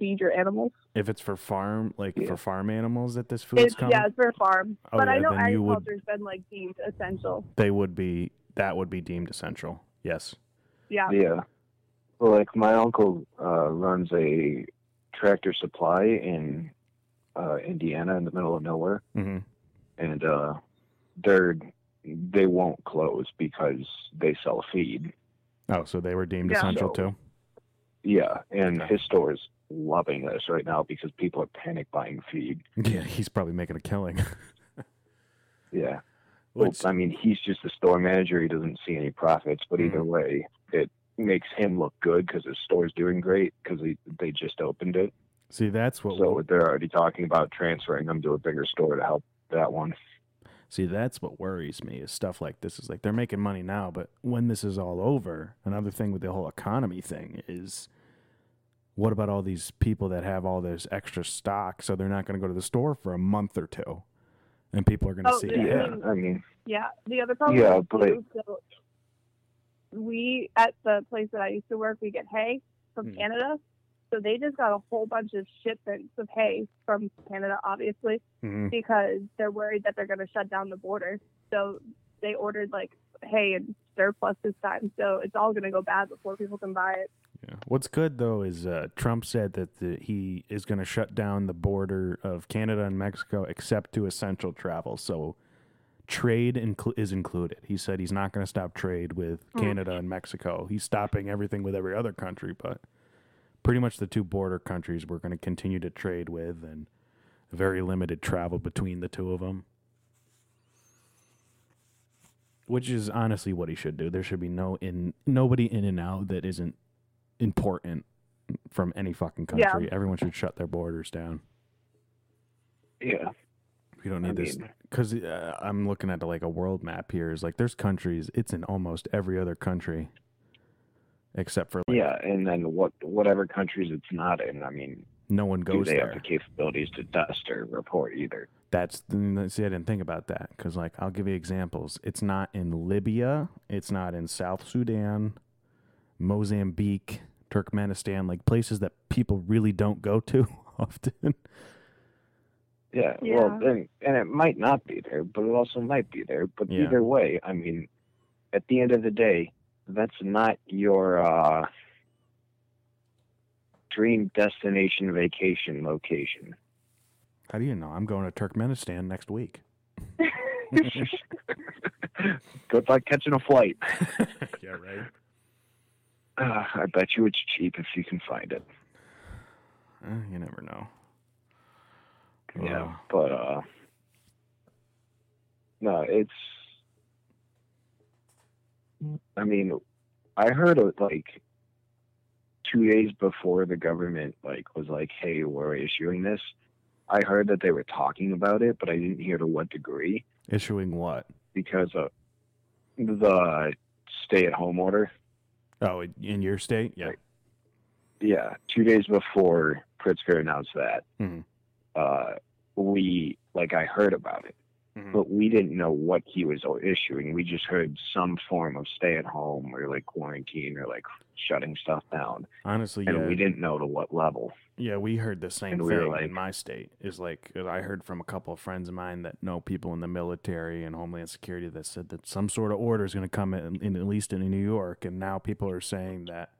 feed your animals. If it's for farm, like for farm animals that this food is coming, yeah, it's for farm, Oh, but I know then you would- agriculture's been like deemed essential. they would be. That would be deemed essential. Yes. Yeah. Yeah. Well, like my uncle uh, runs a tractor supply in uh, Indiana, in the middle of nowhere, hmm and uh, they're they won't close because they sell feed. Oh, so they were deemed Yeah. essential So- too. Yeah, and his store is loving this right now because people are panic buying feed. [LAUGHS] Yeah, he's probably making a killing. [LAUGHS] Yeah. Well, I mean, he's just a store manager. He doesn't see any profits, but either way, it makes him look good because his store's doing great because they just opened it. See, that's what. So they're already talking about transferring them to a bigger store to help that one. See, that's what worries me is stuff like this. Is like they're making money now, but when this is all over, another thing with the whole economy thing is what about all these people that have all this extra stock so they're not going to go to the store for a month or two? And people are going to Oh, see yeah, it. I mean- I mean, Yeah, the other problem Yeah, is but- too, so we at the place that I used to work, we get hay from Hmm. Canada. So they just got a whole bunch of shipments of hay from Canada, obviously, Mhm. because they're worried that they're going to shut down the border. So they ordered like hay and surplus this time. So it's all going to go bad before people can buy it. Yeah. What's good though is uh, Trump said that the, he is going to shut down the border of Canada and Mexico except to essential travel. So trade inclu- is included. He said he's not going to stop trade with Hmm. Canada and Mexico. He's stopping everything with every other country, but pretty much the two border countries we're going to continue to trade with and very limited travel between the two of them. Which is honestly what he should do. There should be no in nobody in and out that isn't important from any fucking Yeah. country. Everyone should shut their borders down. Yeah. We don't I need this because uh, I'm looking at like a world map here. Is like there's countries. It's in almost every other country, except for like Yeah, and then what? Whatever countries it's not in, I mean, no one do goes they there. have the capabilities to dust or report either? That's see, I didn't think about that because like I'll give you examples. It's not in Libya. It's not in South Sudan, Mozambique, Turkmenistan, like places that people really don't go to [LAUGHS] often. Yeah, Yeah. well, and, and it might not be there, but it also might be there. But Yeah. either way, I mean, at the end of the day, that's not your uh, dream destination vacation location. How do you know? I'm going to Turkmenistan next week. [LAUGHS] Good luck catching a flight. [LAUGHS] yeah, right. Uh, I bet you it's cheap if you can find it. Uh, you never know. Yeah, Ugh. but uh, no, it's. I mean, I heard it like two days before the government like was like, "Hey, we're issuing this." I heard that they were talking about it, but I didn't hear to what degree Issuing what? because of the stay-at-home order. Oh, in- your state? Yeah. Yeah, two days before Pritzker announced that, Mhm. Uh, we like I heard about it, Mhm. but we didn't know what he was issuing. We just heard some form of stay at home or like quarantine or like shutting stuff down, Honestly, and yeah. we didn't know to what level. Yeah, we heard the same And we thing like- in my state. Is like I heard from a couple of friends of mine that know people in the military and Homeland Security that said that some sort of order is going to come in, in at least in New York, and now people are saying that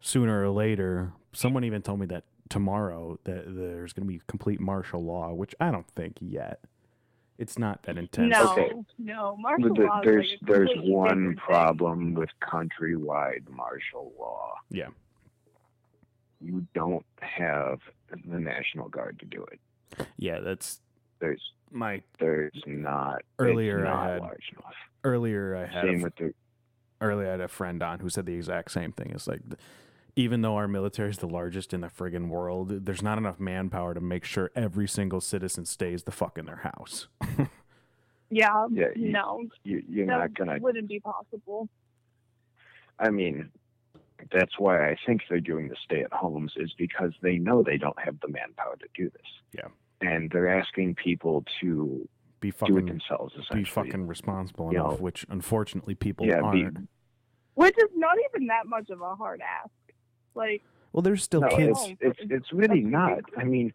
sooner or later. Someone even told me that tomorrow that there's going to be complete martial law, which I don't think yet. It's not that intense. No, Okay. no, martial the- law. is there's like there's one different thing. problem with countrywide martial law. Yeah. You don't have the National Guard to do it. Yeah, that's There's my there's not it's Earlier I had- large enough. earlier. I had a Same fr- with the earlier I had a friend on who said the exact same thing. It's like, th- even though our military is the largest in the friggin' world, there's not enough manpower to make sure every single citizen stays the fuck in their house. [LAUGHS] Yeah, Yeah, you- no, You, you're that not gonna. wouldn't be possible. I mean, that's why I think they're doing the stay-at-homes is because they know they don't have the manpower to do this. Yeah. And they're asking people to Be do it fucking themselves. be fucking responsible You enough, know, which unfortunately people yeah, aren't. Which is not even that much of a hard ask. Like, well, there's still no, kids. it's it's it's really not. I mean,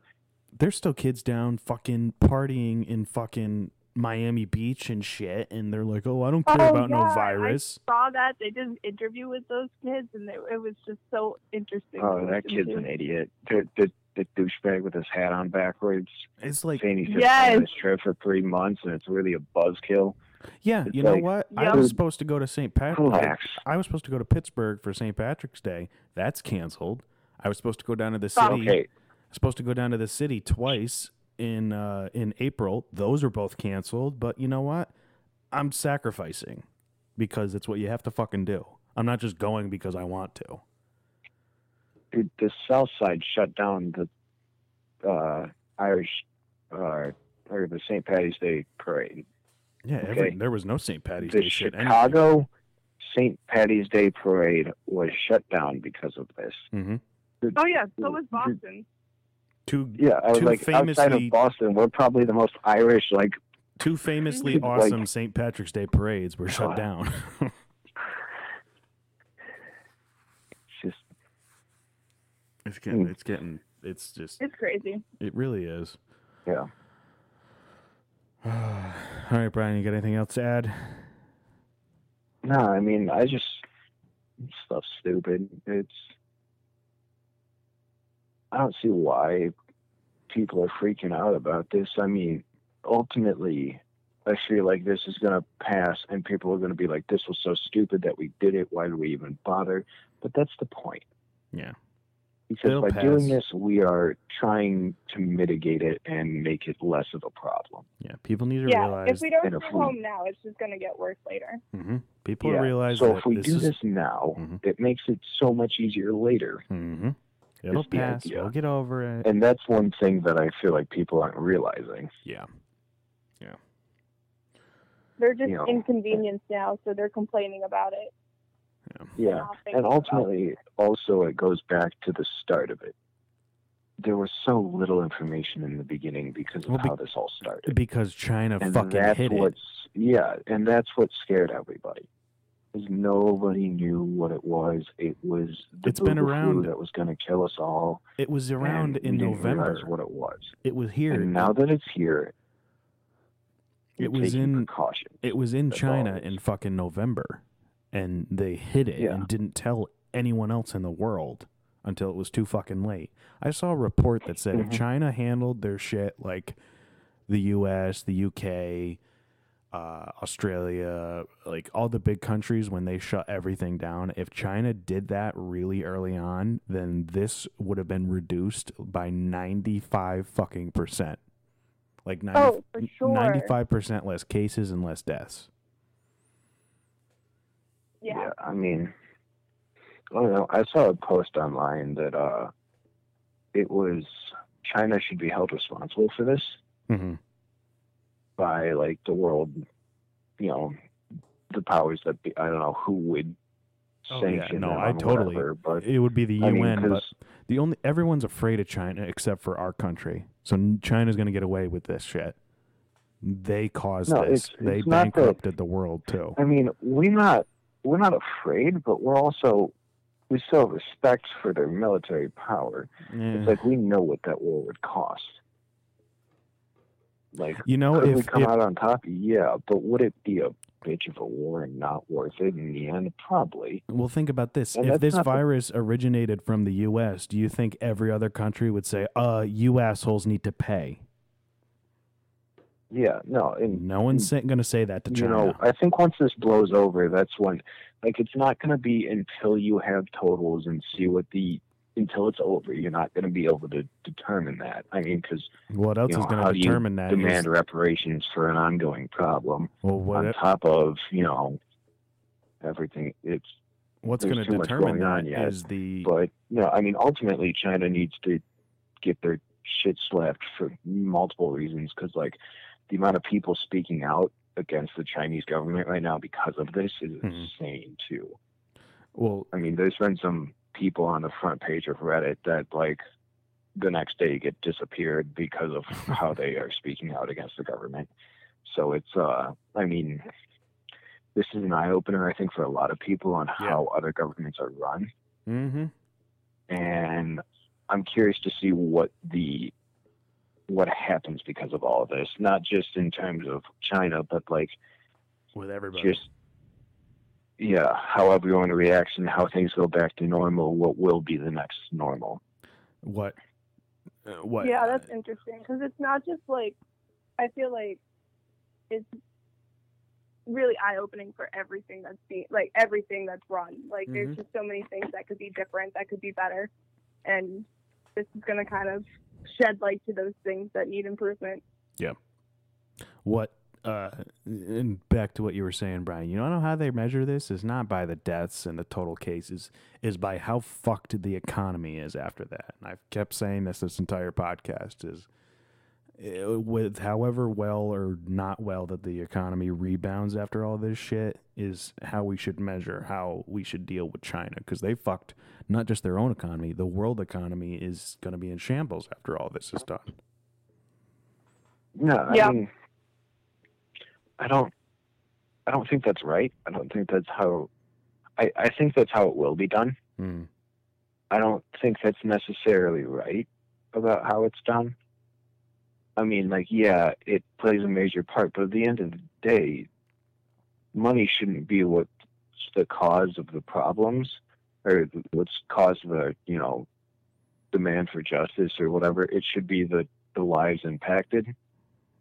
There's still kids down fucking partying in fucking Miami Beach and shit, and they're like, "Oh, I don't care oh, about no yeah, virus." I saw that they did an interview with those kids, and it, it was just so interesting. oh, that kid's to. an idiot. The, the, the douchebag with his hat on backwards. It's like saying he's just Yes. on this trip for three months, and it's really a buzzkill. Yeah, It's you know like, what? I was supposed to go to St. Patrick's. I was supposed to go to Pittsburgh for St. Patrick's Day. That's canceled. I was supposed to go down to the city. Okay. Supposed to go down to the city twice in uh, in April. Those are both canceled. But you know what? I'm sacrificing because it's what you have to fucking do. I'm not just going because I want to. Dude, the South Side shut down the uh, Irish uh, or the St. Patty's Day parade. Yeah, every, there was no St. Patty's the Day shit. anyway. Chicago St. Patty's Day parade was shut down because of this. Mhm. Oh yeah, so was Boston. Two Yeah, I was Two like outside of Boston, we're probably the most Irish. Like, two famously [LAUGHS] Like- awesome St. Patrick's Day parades were shut God. down. [LAUGHS] it's just it's getting it's getting it's just It's crazy. it really is. yeah. [SIGHS] All right, Bryan, you got anything else to add? No, I mean, I just stuff stupid. It's I don't see why people are freaking out about this. I mean, ultimately, I feel like this is going to pass, and people are going to be like, "This was so stupid that we did it. Why did we even bother?" But that's the point. Yeah. Because It'll by doing this, we are trying to mitigate it and make it less of a problem. Yeah, people need to Yeah, realize. if we don't and stay if we- home now, it's just gonna get worse later. hmm People Yeah. realize so that if we this do is. this now, Mhm. it makes it so much easier later. hmm It'll pass. idea. We'll get over it. And that's one thing that I feel like people aren't realizing. yeah. Yeah. They're just You know. inconvenienced now, so they're complaining about it. Yeah. Not And ultimately, also, it goes back to the start of it. There was so little information in the beginning because of Well, be- how this all started. Because China and fucking that's hit it. Yeah, and that's what scared everybody. Because nobody knew what it was. It was the It's been around- that was going to kill us all. It was around and in we didn't November. what it was. It was here. And now that it's here, it was in precautions. it was in China in fucking November, and they hid it Yeah. and didn't tell anyone else in the world until it was too fucking late. I saw a report that said if Mhm. China handled their shit like the U.S., the U.K., uh, Australia, like all the big countries when they shut everything down, if China did that really early on, then this would have been reduced by ninety five fucking percent. Like 90, Oh, for sure. 95% less cases and less deaths. Yeah. I mean, I don't know. I saw a post online that uh, it was China should be held responsible for this Mm-hmm. by like the world, you know, the powers that be. I don't know who would Oh, yeah. sanction No, them I totally. whatever, but It would be the I UN, mean, but 'cause- the only everyone's afraid of China except for our country. So China's going to get away with this shit. They caused No, this. it's- they it's not that- bankrupted the world too. I mean, we're not we're not afraid, but we're also we still have respect for their military power. Yeah. It's like we know what that war would cost. Like, You know, could we come if- out on top? Yeah, but would it be a bitch of a war and not worth it in the end? Probably. Well, think about this. And if this not the- virus originated from the U.S., do you think every other country would say, "Uh, you assholes need to pay"? Yeah, no, and No one's going to say that to you China. know, I think once this blows over, that's when, like, it's not going to be until you have totals and see what the until it's over. You're not going to be able to determine that. I mean, because what else you know, is going to you determine that? Demand is- reparations for an ongoing problem well, what on it- top of you know everything. It's what's going to determine that yet. is the but you know, I mean, ultimately, China needs to get their shit slapped for multiple reasons. Because like the amount of people speaking out against the Chinese government right now because of this is Mhm. insane too. Well, I mean, there's been some people on the front page of Reddit that like the next day get disappeared because of [LAUGHS] how they are speaking out against the government. So it's uh I mean this is an eye opener I think for a lot of people on how other governments are run mm-hmm. and I'm curious to see what the what happens because of all of this, not just in terms of China, but like with everybody. just yeah, how everyone reacts and how things go back to normal. What will be the next normal? what? Uh, what? Yeah, that's interesting because it's not just like I feel like it's really eye opening for everything that's being like everything that's run. Like Mhm. there's just so many things that could be different, that could be better, and this is gonna kind of shed light to those things that need improvement. Yeah. What? Uh, and back to what you were saying, Bryan. You know how they measure this is not by the deaths and the total cases, is by how fucked the economy is after that. And I've kept saying this this entire podcast is uh, with however well or not well that the economy rebounds after all this shit is how we should measure how we should deal with China because they fucked not just their own economy, the world economy is going to be in shambles after all this is done. No, Yeah. I mean, I don't, I don't think that's right. I don't think that's how. I I think that's how it will be done. Mm. I don't think that's necessarily right about how it's done. I mean, like, yeah, it plays a major part, but at the end of the day, money shouldn't be what's the cause of the problems or what's caused the, you know, demand for justice or whatever. It should be the, the lives impacted,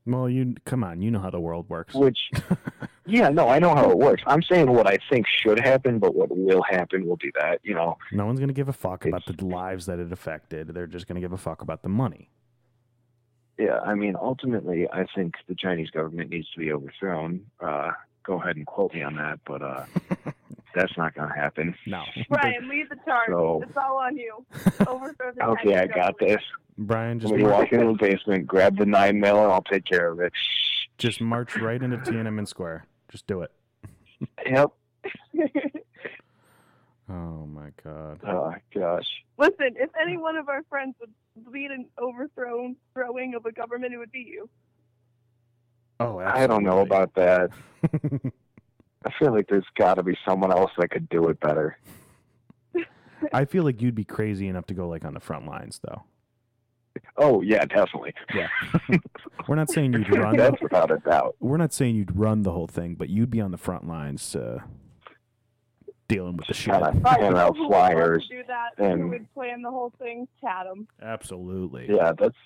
Well, you come on, you know how the world works. which, [LAUGHS] yeah, no, I know how it works. I'm saying what I think should happen, but what will happen will be that, you know, No one's gonna give a fuck about the lives that it affected. They're just gonna give a fuck about the money. Yeah, I mean, ultimately, I think the Chinese government needs to be overthrown. Uh, go ahead and quote me on that, but uh, [LAUGHS] that's not going to happen. No. [LAUGHS] Bryan, lead the charge. So- It's all on you. Overthrow the Okay, I got government. this. Bryan, just When you mar- walk into the basement, grab the nine mil, and I'll take care of it. just march right into Tiananmen Square. Just do it. Yep. [LAUGHS] Oh my god. Oh gosh. Listen, if any one of our friends would lead an overthrown throwing of a government, it would be you. Oh, I don't know about that. [LAUGHS] I feel like there's got to be someone else that could do it better. I feel like you'd be crazy enough to go like on the front lines, though. Oh yeah, definitely. Yeah. [LAUGHS] We're not saying you'd run. That's without a doubt. We're not saying you'd run the whole thing, but you'd be on the front lines, uh, dealing with the shit. Kinda All right, hand out who would love to flyers. Do that. and- Who would plan the whole thing? Tatum. Absolutely. Yeah, that's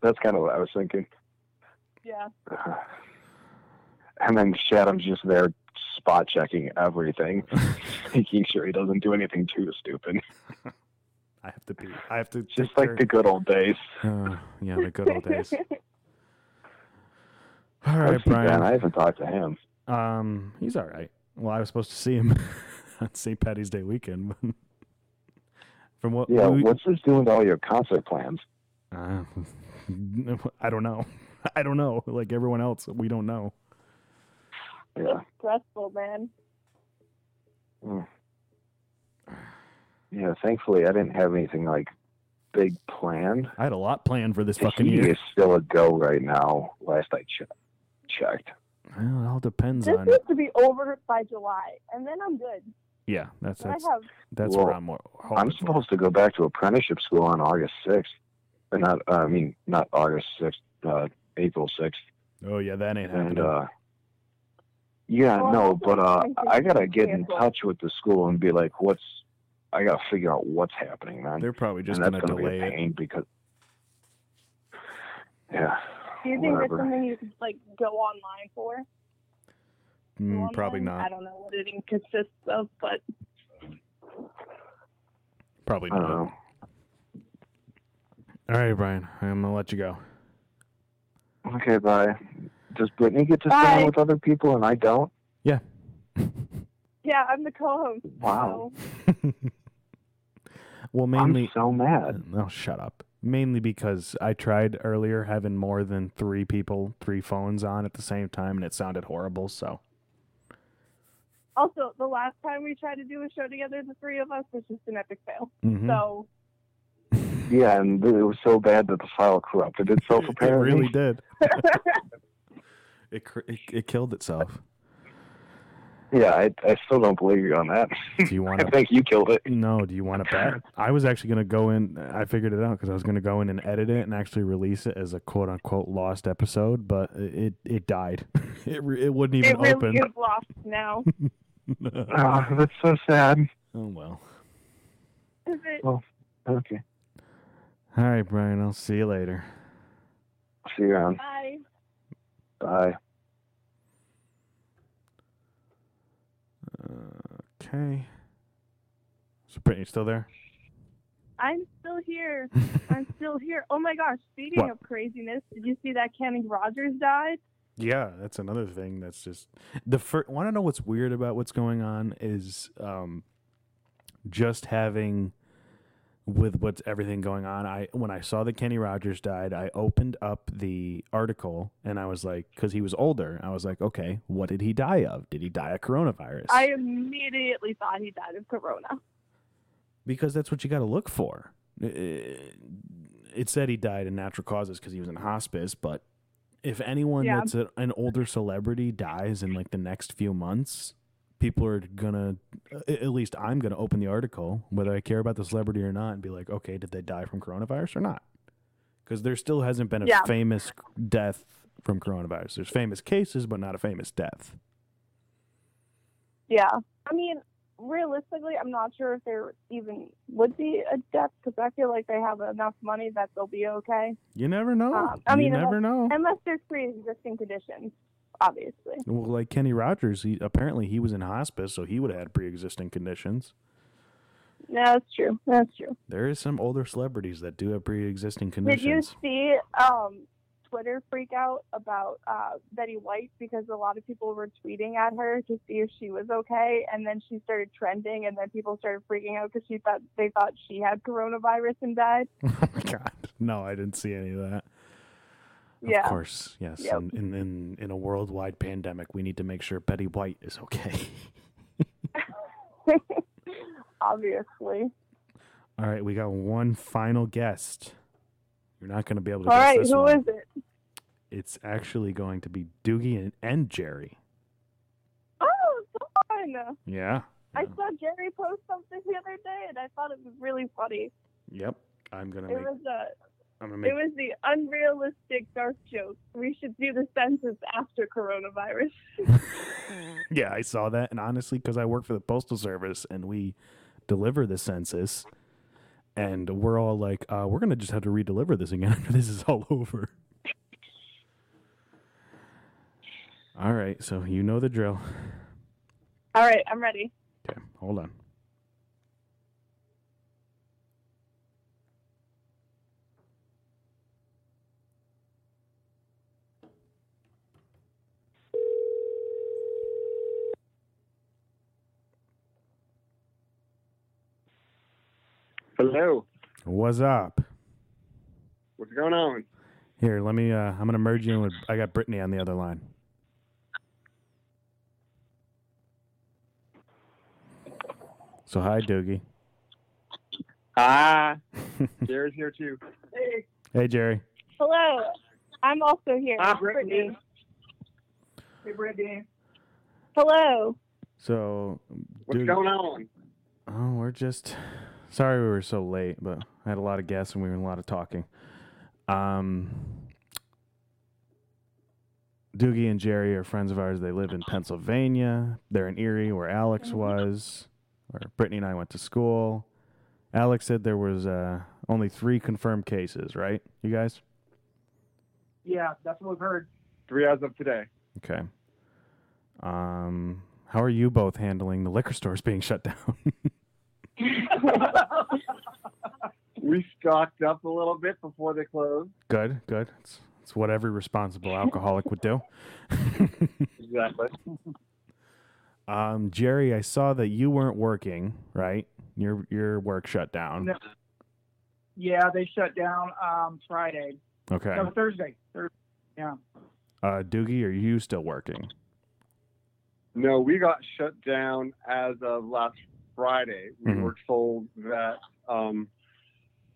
that's kind of what I was thinking. Yeah. [SIGHS] And then Shadow's just there spot checking everything, [LAUGHS] making sure he doesn't do anything too stupid. I have to be. I have to. Just like care- the good old days. Uh, yeah, the good old days. [LAUGHS] All Let's right, see, Bryan. Dan, I haven't talked to him. Um, he's all right. Well, I was supposed to see him [LAUGHS] [LAUGHS] on St. Patty's Day weekend. [LAUGHS] From what? Yeah, we- what's this doing to all your concert plans? Uh, [LAUGHS] I don't know. I don't know. Like everyone else, we don't know. Yeah. Stressful, man. Mm. Yeah, thankfully I didn't have anything like big planned. I had a lot planned for this The fucking heat year. is still a go right now. Last I che- checked. Well, it all depends This on. needs to be over by July, and then I'm good. Yeah, that's I that's have that's Well, where I'm more. I'm supposed to go back to apprenticeship school on August sixth. Or not uh, I mean not August sixth, uh April sixth. Oh yeah, that ain't And happening. uh yeah, Well, no, but uh I'm gotta get in touch with the school and be like, what's I gotta figure out what's happening, man. They're probably just and gonna gonna delay be a it. because Yeah. Do you think whatever. that's something you could like go online for? Go Mm, probably not. I don't know what it even consists of, but Probably I don't know. All right, Bryan. I'm gonna let you go. Okay, bye. Does Brittney get to Bye. stand with other people and I don't? Yeah. yeah, I'm the co-host. Wow. [LAUGHS] Well, mainly. I'm so mad. Oh, shut up. Mainly because I tried earlier having more than three people, three phones on at the same time, and it sounded horrible. So Also, the last time we tried to do a show together, the three of us, was just an epic fail. Mhm. So [LAUGHS] Yeah, and it was so bad that the file corrupted itself. it Apparently, really did. [LAUGHS] it, it it killed itself. Yeah, I, I still don't believe you on that. Do you want [LAUGHS] I to? think you killed it. No. Do you want to bet? I was actually gonna go in. I figured it out because I was gonna go in and edit it and actually release it as a quote unquote lost episode, but it it, it died. It it wouldn't even it really open. is lost now. Oh, [LAUGHS] that's so sad. oh well. Is it? Well, okay. All right, Bryan. I'll see you later. See you around. Bye. Bye. Okay. So Brittney still there? I'm still here. [LAUGHS] I'm still here. Oh my gosh! Speaking What? of craziness, did you see that Kenny Rogers died? Yeah, that's another thing. That's just the first. Want to know what's weird about what's going on is um, just having with what's everything going on. I when I saw that Kenny Rogers died, I opened up the article and I was like, because he was older, I was like, okay, what did he die of? Did he die of coronavirus? I immediately thought he died of corona. because that's what you got to look for. I- It said he died in natural causes because he was in hospice, but if anyone Yeah. that's a, an older celebrity dies in like the next few months, people are gonna, at least I'm gonna open the article, whether I care about the celebrity or not, and be like, okay, did they die from coronavirus or not? Because there still hasn't been a Yeah. famous death from coronavirus. There's famous cases, but not a famous death. Yeah. I mean, realistically, I'm not sure if there even would be a death because I feel like they have enough money that they'll be okay. You never know. Um, I you mean, never know. Unless there's pre-existing conditions, obviously. Well, like Kenny Rogers, he apparently he was in hospice, so he would have had pre-existing conditions. Yeah, that's true. That's true. There is some older celebrities that do have pre-existing conditions. Did you see um, Twitter freak out about uh, Betty White because a lot of people were tweeting at her to see if she was okay, and then she started trending, and then people started freaking out because she thought they thought she had coronavirus and died. [LAUGHS] oh my god! No, I didn't see any of that. Yeah. Of course, yes. Yep. In, in in in a worldwide pandemic, we need to make sure Betty White is okay. [LAUGHS] Obviously. All right, we got one final guest. You're not going to be able to All guess right, this who one. is it? It's actually going to be Doogie and, and Jerry. Oh, fun! Yeah. I saw Jerry post something the other day, and I thought it was really funny. Yep. I'm gonna It make. was a I'm gonna make. It was the unrealistic dark joke. We should do the census after coronavirus. [LAUGHS] Yeah, I saw that, and honestly, because I work for the postal service and we deliver the census, and we're all like, uh, we're gonna just have to re-deliver this again [LAUGHS] after this is all over. All right, so you know the drill. All right, I'm ready. Okay, hold on. Hello. What's up? What's going on? Here, let me. Uh, I'm gonna merge you in with. I got Brittney on the other line. So hi, Doogie. Hi. [LAUGHS] Jerry's here too. Hey. Hey, Jerry. Hello. I'm also here. Hi, It's Brittney. Hey, Brittney. Hello. So, What's Doogie- going on? Oh, we're just sorry we were so late, but I had a lot of guests and we were in a lot of talking. Um, Doogie and Jerry are friends of ours. They live in Pennsylvania. They're in Erie, where Alex was, where Brittney and I went to school. Alex said there was uh, only three confirmed cases, right? You guys? Yeah, that's what we've heard. Three as of today. Okay. Um, how are you both handling the liquor stores being shut down? [LAUGHS] [LAUGHS] [LAUGHS] We stocked up a little bit before they closed. good, good. It's, it's what every responsible alcoholic would do. [LAUGHS] Exactly. Um, Jerry, I saw that you weren't working, right? Your your work shut down. No. Yeah, they shut down um, Friday. Okay. No, Thursday. Thursday. Yeah. Uh, Doogie, are you still working? No, we got shut down as of last Friday. We Mhm. were told that um,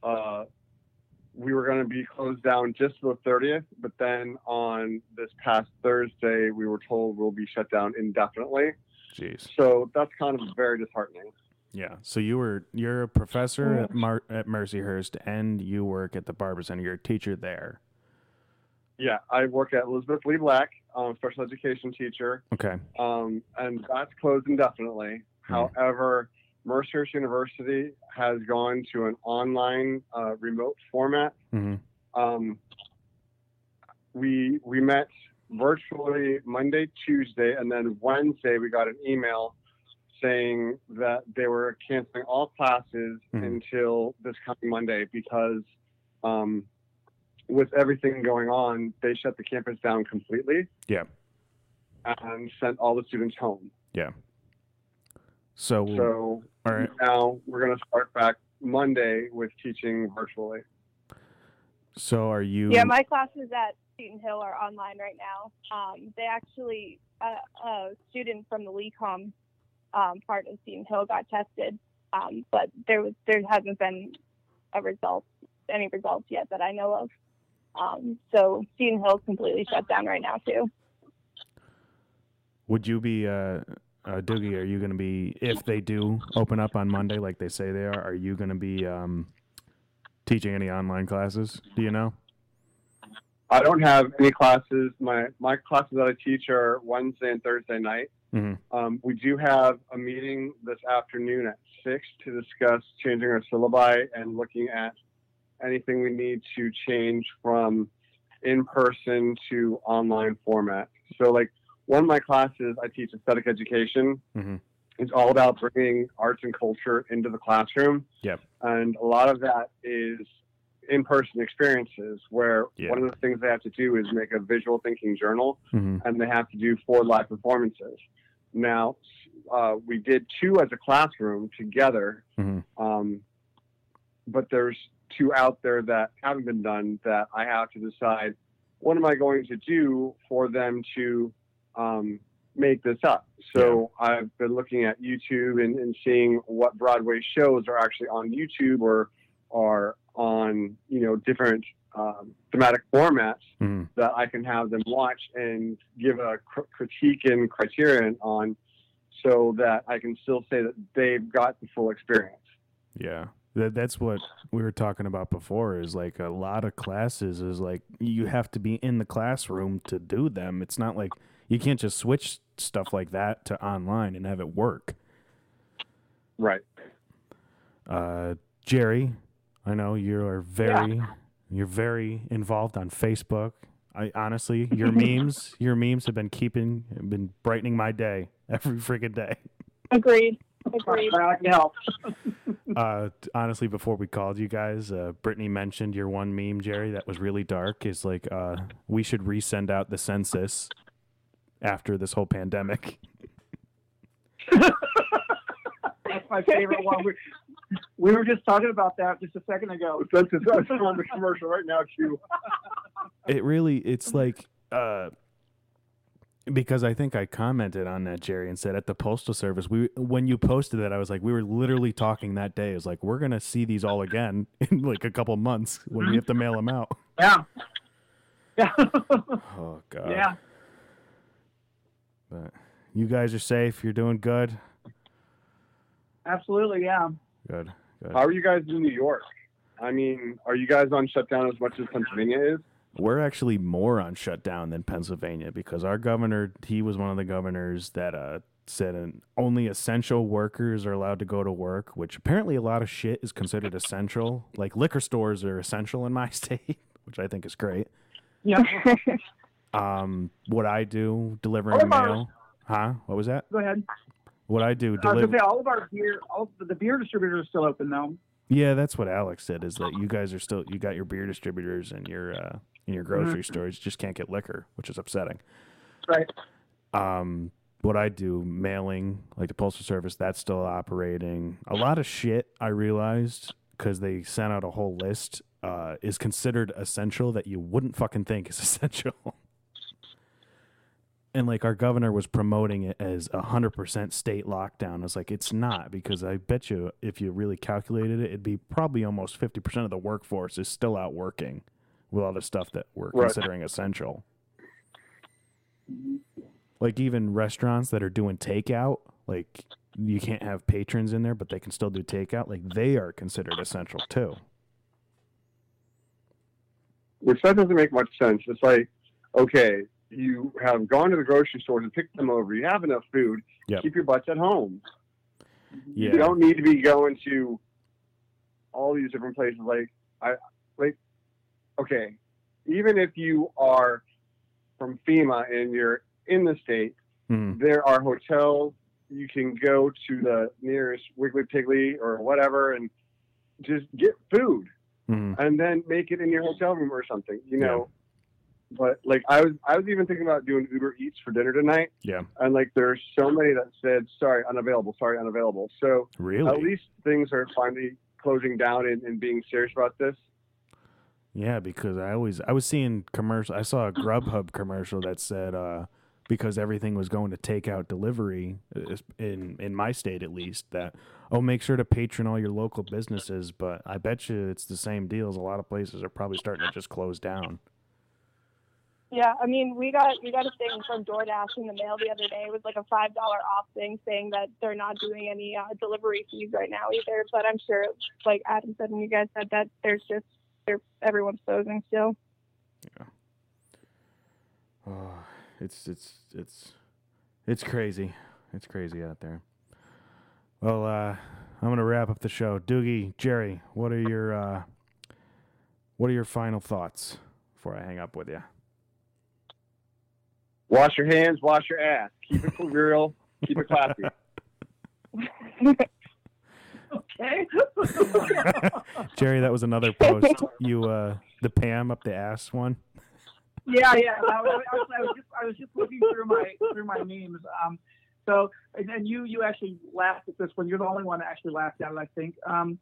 uh, we were going to be closed down just the 30th, but then on this past Thursday, we were told we'll be shut down indefinitely. Jeez. So that's kind of very disheartening. Yeah. So you were you're a professor at Mar- at Mercyhurst, and you work at the Barber Center. You're a teacher there. Yeah, I work at Elizabeth Lee Black, um, special education teacher. Okay. um, and that's closed indefinitely. However, Mercyhurst University has gone to an online uh, remote format. Mm-hmm. Um, we we met virtually Monday, Tuesday, and then Wednesday we got an email saying that they were canceling all classes Mhm. until this coming Monday because um, with everything going on, they shut the campus down completely Yeah. and sent all the students home. Yeah. So. So all right. now we're going to start back Monday with teaching virtually. So are you? Yeah, my classes at Seton Hill are online right now. Um, they actually, uh, a student from the LECOM um, part of Seton Hill got tested, um, but there was there hasn't been a result, any results yet that I know of. Um, so Seton is completely shut down right now too. Would you be, uh, uh, Doogie? Are you going to be if they do open up on Monday, like they say they are? Are you going to be um, teaching any online classes? Do you know? I don't have any classes. My my classes that I teach are Wednesday and Thursday night. Mm-hmm. Um, we do have a meeting this afternoon at six to discuss changing our syllabi and looking at anything we need to change from in person to online format. So, like one of my classes, I teach aesthetic education. Mm-hmm. It's all about bringing arts and culture into the classroom. Yep. And a lot of that is in person experiences where Yeah. one of the things they have to do is make a visual thinking journal Mhm. and they have to do four live performances. Now, uh, we did two as a classroom together, Mhm. um, but there's two out there that haven't been done that I have to decide what am I going to do for them to um, make this up. So I've been looking at YouTube and, and seeing what Broadway shows are actually on YouTube or are on you know different um, thematic formats Mm-hmm. that I can have them watch and give a cr- critique and criterion on, so that I can still say that they've got the full experience. Yeah. That, that's what we were talking about before is like a lot of classes is like you have to be in the classroom to do them. It's not like you can't just switch stuff like that to online and have it work. Right. Uh, Jerry, I know you are very you're very involved on Facebook. I honestly, [LAUGHS] your memes, your memes have been keeping have been brightening my day [LAUGHS] every freaking day. Agreed. Agreed. Help. [LAUGHS] Uh, honestly, before we called you guys, uh, Brittney mentioned your one meme, Jerry, that was really dark. Is like, uh, we should resend out the census after this whole pandemic. That's my favorite one. We, we were just talking about that just a second ago. That's that's on the commercial right now too. It really, it's like, uh, because I think I commented on that, Jerry, and said at the postal service, we when you posted that, I was like, we were literally talking that day. It was like, we're gonna see these all again [LAUGHS] in like a couple months when we have to mail them out. Yeah. Yeah. Oh God. yeah. But you guys are safe. You're doing good. Absolutely. Yeah. Good. Good. How are you guys in New York? I mean, are you guys on shutdown as much as Pennsylvania is? We're actually more on shutdown than Pennsylvania because our governor, he was one of the governors that uh, said an, only essential workers are allowed to go to work, which apparently a lot of shit is considered essential. Like liquor stores are essential in my [LAUGHS] state, which I think is great. Yeah. [LAUGHS] Um, what I do, delivering about- mail. Huh? What was that? Go ahead. What I do, was say all of our beer, all the beer distributors are still open though. Yeah, that's what Alex said. Is that you guys are still you got your beer distributors and your uh, in your grocery Mhm. stores, just can't get liquor, which is upsetting. Right. Um, what I do, mailing like the postal service, that's still operating. A lot of shit I realized because they sent out a whole list uh, is considered essential that you wouldn't fucking think is [LAUGHS] essential. And like our governor was promoting it as a hundred percent state lockdown. I was like, it's not because I bet you if you really calculated it, it'd be probably almost fifty percent of the workforce is still out working with all the stuff that we're Right. considering essential. Like even restaurants that are doing takeout, like you can't have patrons in there, but they can still do takeout. Like they are considered essential too. which that doesn't make much sense. It's like, okay, you have gone to the grocery stores and picked them over. You have enough food. Yep. Keep your butts at home. Yeah. You don't need to be going to all these different places. Like, I like, okay, even if you are from FEMA and you're in the state, Mhm. there are hotels you can go to the nearest Wiggly Piggly or whatever and just get food Mhm. and then make it in your hotel room or something, you know. But like I was I was even thinking about doing Uber Eats for dinner tonight Yeah. and like there's so many that said sorry unavailable, sorry unavailable. So Really? at least things are finally closing down and, and being serious about this. Yeah, because I always I was seeing commercial. I saw a Grubhub commercial that said uh, because everything was going to takeout delivery uh, in in my state at least that oh make sure to patron all your local businesses. But I bet you it's the same deals. A lot of places are probably starting to just close down. Yeah, I mean, we got we got a thing from DoorDash in the mail the other day. It was like a five dollar off thing, saying that they're not doing any uh, delivery fees right now either. But I'm sure, like Adam said, and you guys said that there's just everyone's closing still. Yeah. Oh, [SIGHS] it's it's it's it's crazy. It's crazy out there. Well, uh, I'm gonna wrap up the show. Doogie, Jerry, what are your uh, what are your final thoughts before I hang up with you? Wash your hands, wash your ass. Keep it real, keep it classy. [LAUGHS] Okay. Jerry, that was another post. You uh, the Pam up the ass one. Yeah, yeah. I was, I was, I was just I was just looking through my through my memes. Um, so and, and you you actually laughed at this one. You're the only one that actually laughed at it, I think. Um,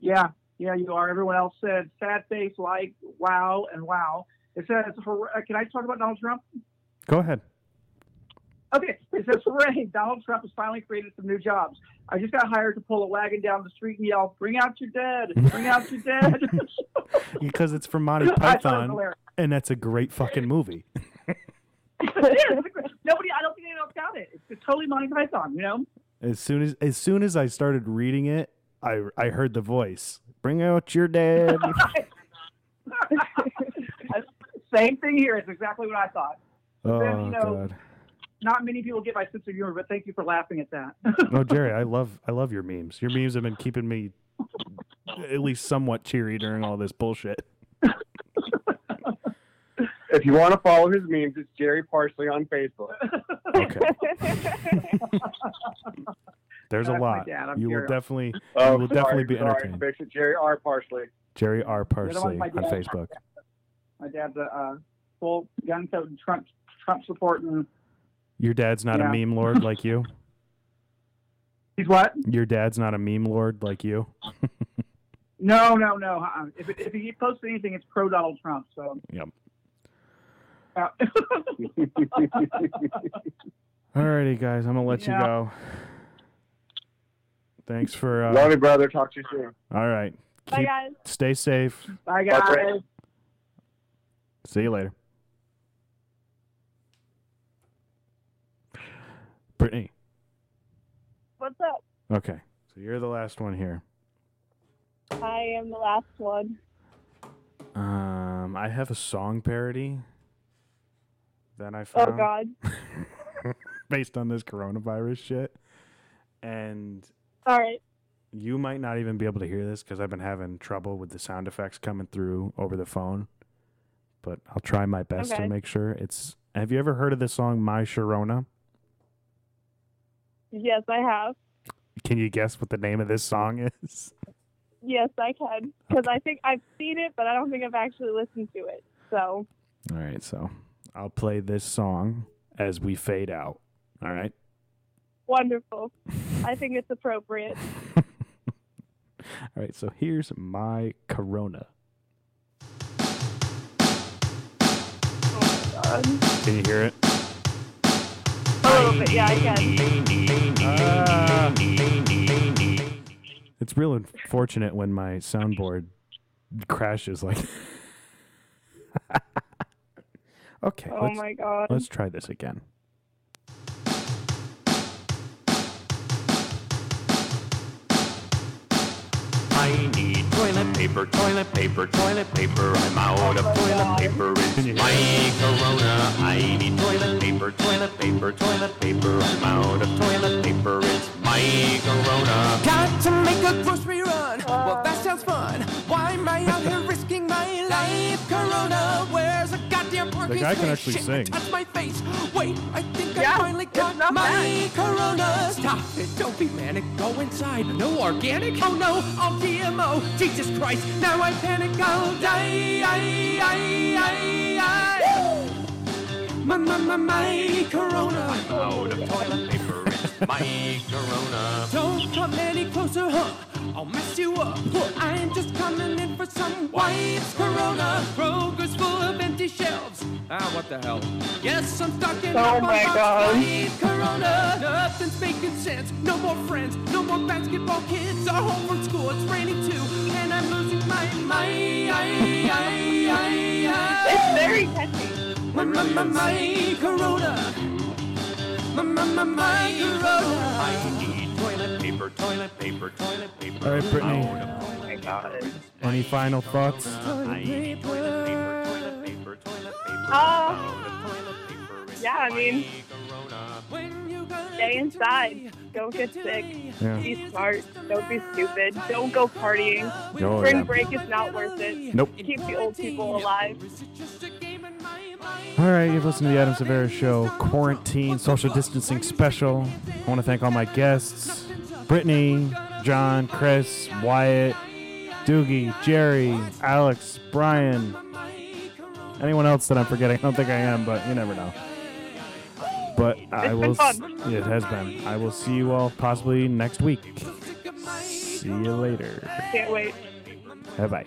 yeah, yeah, you are. Everyone else said sad face, like, wow, and wow. It says, hooray- uh, can I talk about Donald Trump? Go ahead. Okay, it says, hooray, Donald Trump has finally created some new jobs. I just got hired to pull a wagon down the street and yell, bring out your dead, bring out your dead. [LAUGHS] [LAUGHS] Because it's from Monty I thought it was Python, and that's a great fucking movie. [LAUGHS] Nobody, I don't think anyone else got it. It's, totally Monty Python, you know? As soon as as soon as I started reading it, I I heard the voice. Bring out your dad. Same thing here. It's exactly what I thought. Oh Then, you know, god. Not many people get my sense of humor, but thank you for laughing at that. [LAUGHS] Oh Jerry, I love I love your memes. Your memes have been keeping me at least somewhat cheery during all this bullshit. If you want to follow his memes, it's Jerry Parsley on Facebook. Okay. [LAUGHS] There's a That's my lot. dad. You will Jerry. definitely Oh, you will sorry, definitely be sorry. entertained. Fix it, Jerry R. Parsley. Jerry R. Parsley on Facebook. my dad's a uh, full gun toting Trump Trump supporting. Your dad's not Yeah. a meme lord like you. [LAUGHS] He's what? Your dad's not a meme lord like you. [LAUGHS] No, no, no. Uh-uh. If it, if he posts anything, it's pro Donald Trump. So. Yep. Uh, [LAUGHS] Alrighty, guys, I'm gonna let Yeah. you go. Thanks for. Uh, Love you, brother. Talk to you soon. All right. Bye, guys. Stay safe. Bye, Bye, guys. Brett. See you later. Brittney. What's up? Okay. So you're the last one here. I am the last one. Um, I have a song parody that I found. Oh God. [LAUGHS] based on this coronavirus shit, and All right. you might not even be able to hear this because I've been having trouble with the sound effects coming through over the phone. But I'll try my best Okay. to make sure it's. Have you ever heard of the song "My Sharona"? Yes, I have. Can you guess what the name of this song is? Yes, I can. Because I think I've seen it, but I don't think I've actually listened to it. So, All right, so I'll play this song as we fade out. All right. wonderful. I think it's appropriate. [LAUGHS] All right, so here's my Corona. Oh can you hear it? A little bit, yeah, I can. It's real unfortunate when my soundboard crashes like. [LAUGHS] okay. Oh my God. Let's try this again. Paper, toilet paper, toilet paper. I'm out of toilet paper. It's my corona. I need toilet paper, toilet paper, toilet paper. I'm out of toilet paper. It's my corona. Got to make a grocery run. Well, that sounds fun. Why am I out here risking my life? Corona, where's a goddamn guy can actually Shit, sing. Touch my face. Wait, I think Yeah, I finally got not my bad. Corona. Stop it! Don't be manic. Go inside. No organic. Oh no, all GMO. Jesus Christ! Now I panic. I'll die. I, I, I, I. My, my, my, my Corona. I'm Out of toilet paper. It's my [LAUGHS] corona. Don't come any closer, huh? I'll mess you up. I'm just coming in for some wipes. Corona, Kroger's full of empty shelves. Ah, what the hell? Yes, I'm stocking Oh up on my box God. five. Corona, nothing's making sense. No more friends, no more basketball kids are home from school. It's raining too, and I'm losing my mind. I, I, I, I. It's very catchy. My, my, my, my Corona. My, my, my, my Corona. I need toilet paper, toilet paper, toilet paper. All right, Brittney. Oh my God. Any final thoughts? Uh, yeah, I mean, stay inside. Don't get sick. Yeah. Be smart. Don't be stupid. Don't go partying. Oh, Spring yeah. break is not worth it. Nope. Keep the old people alive. All right, you've listened to the Adam Severa Show quarantine social distancing special. I want to thank all my guests Brittney, John, Chris, Wyatt, Doogie, Jerry, Alex, Bryan. Anyone else that I'm forgetting? I don't think I am, but you never know. But I will. s- it has been. I will see you all possibly next week. See you later. Can't wait. Bye bye.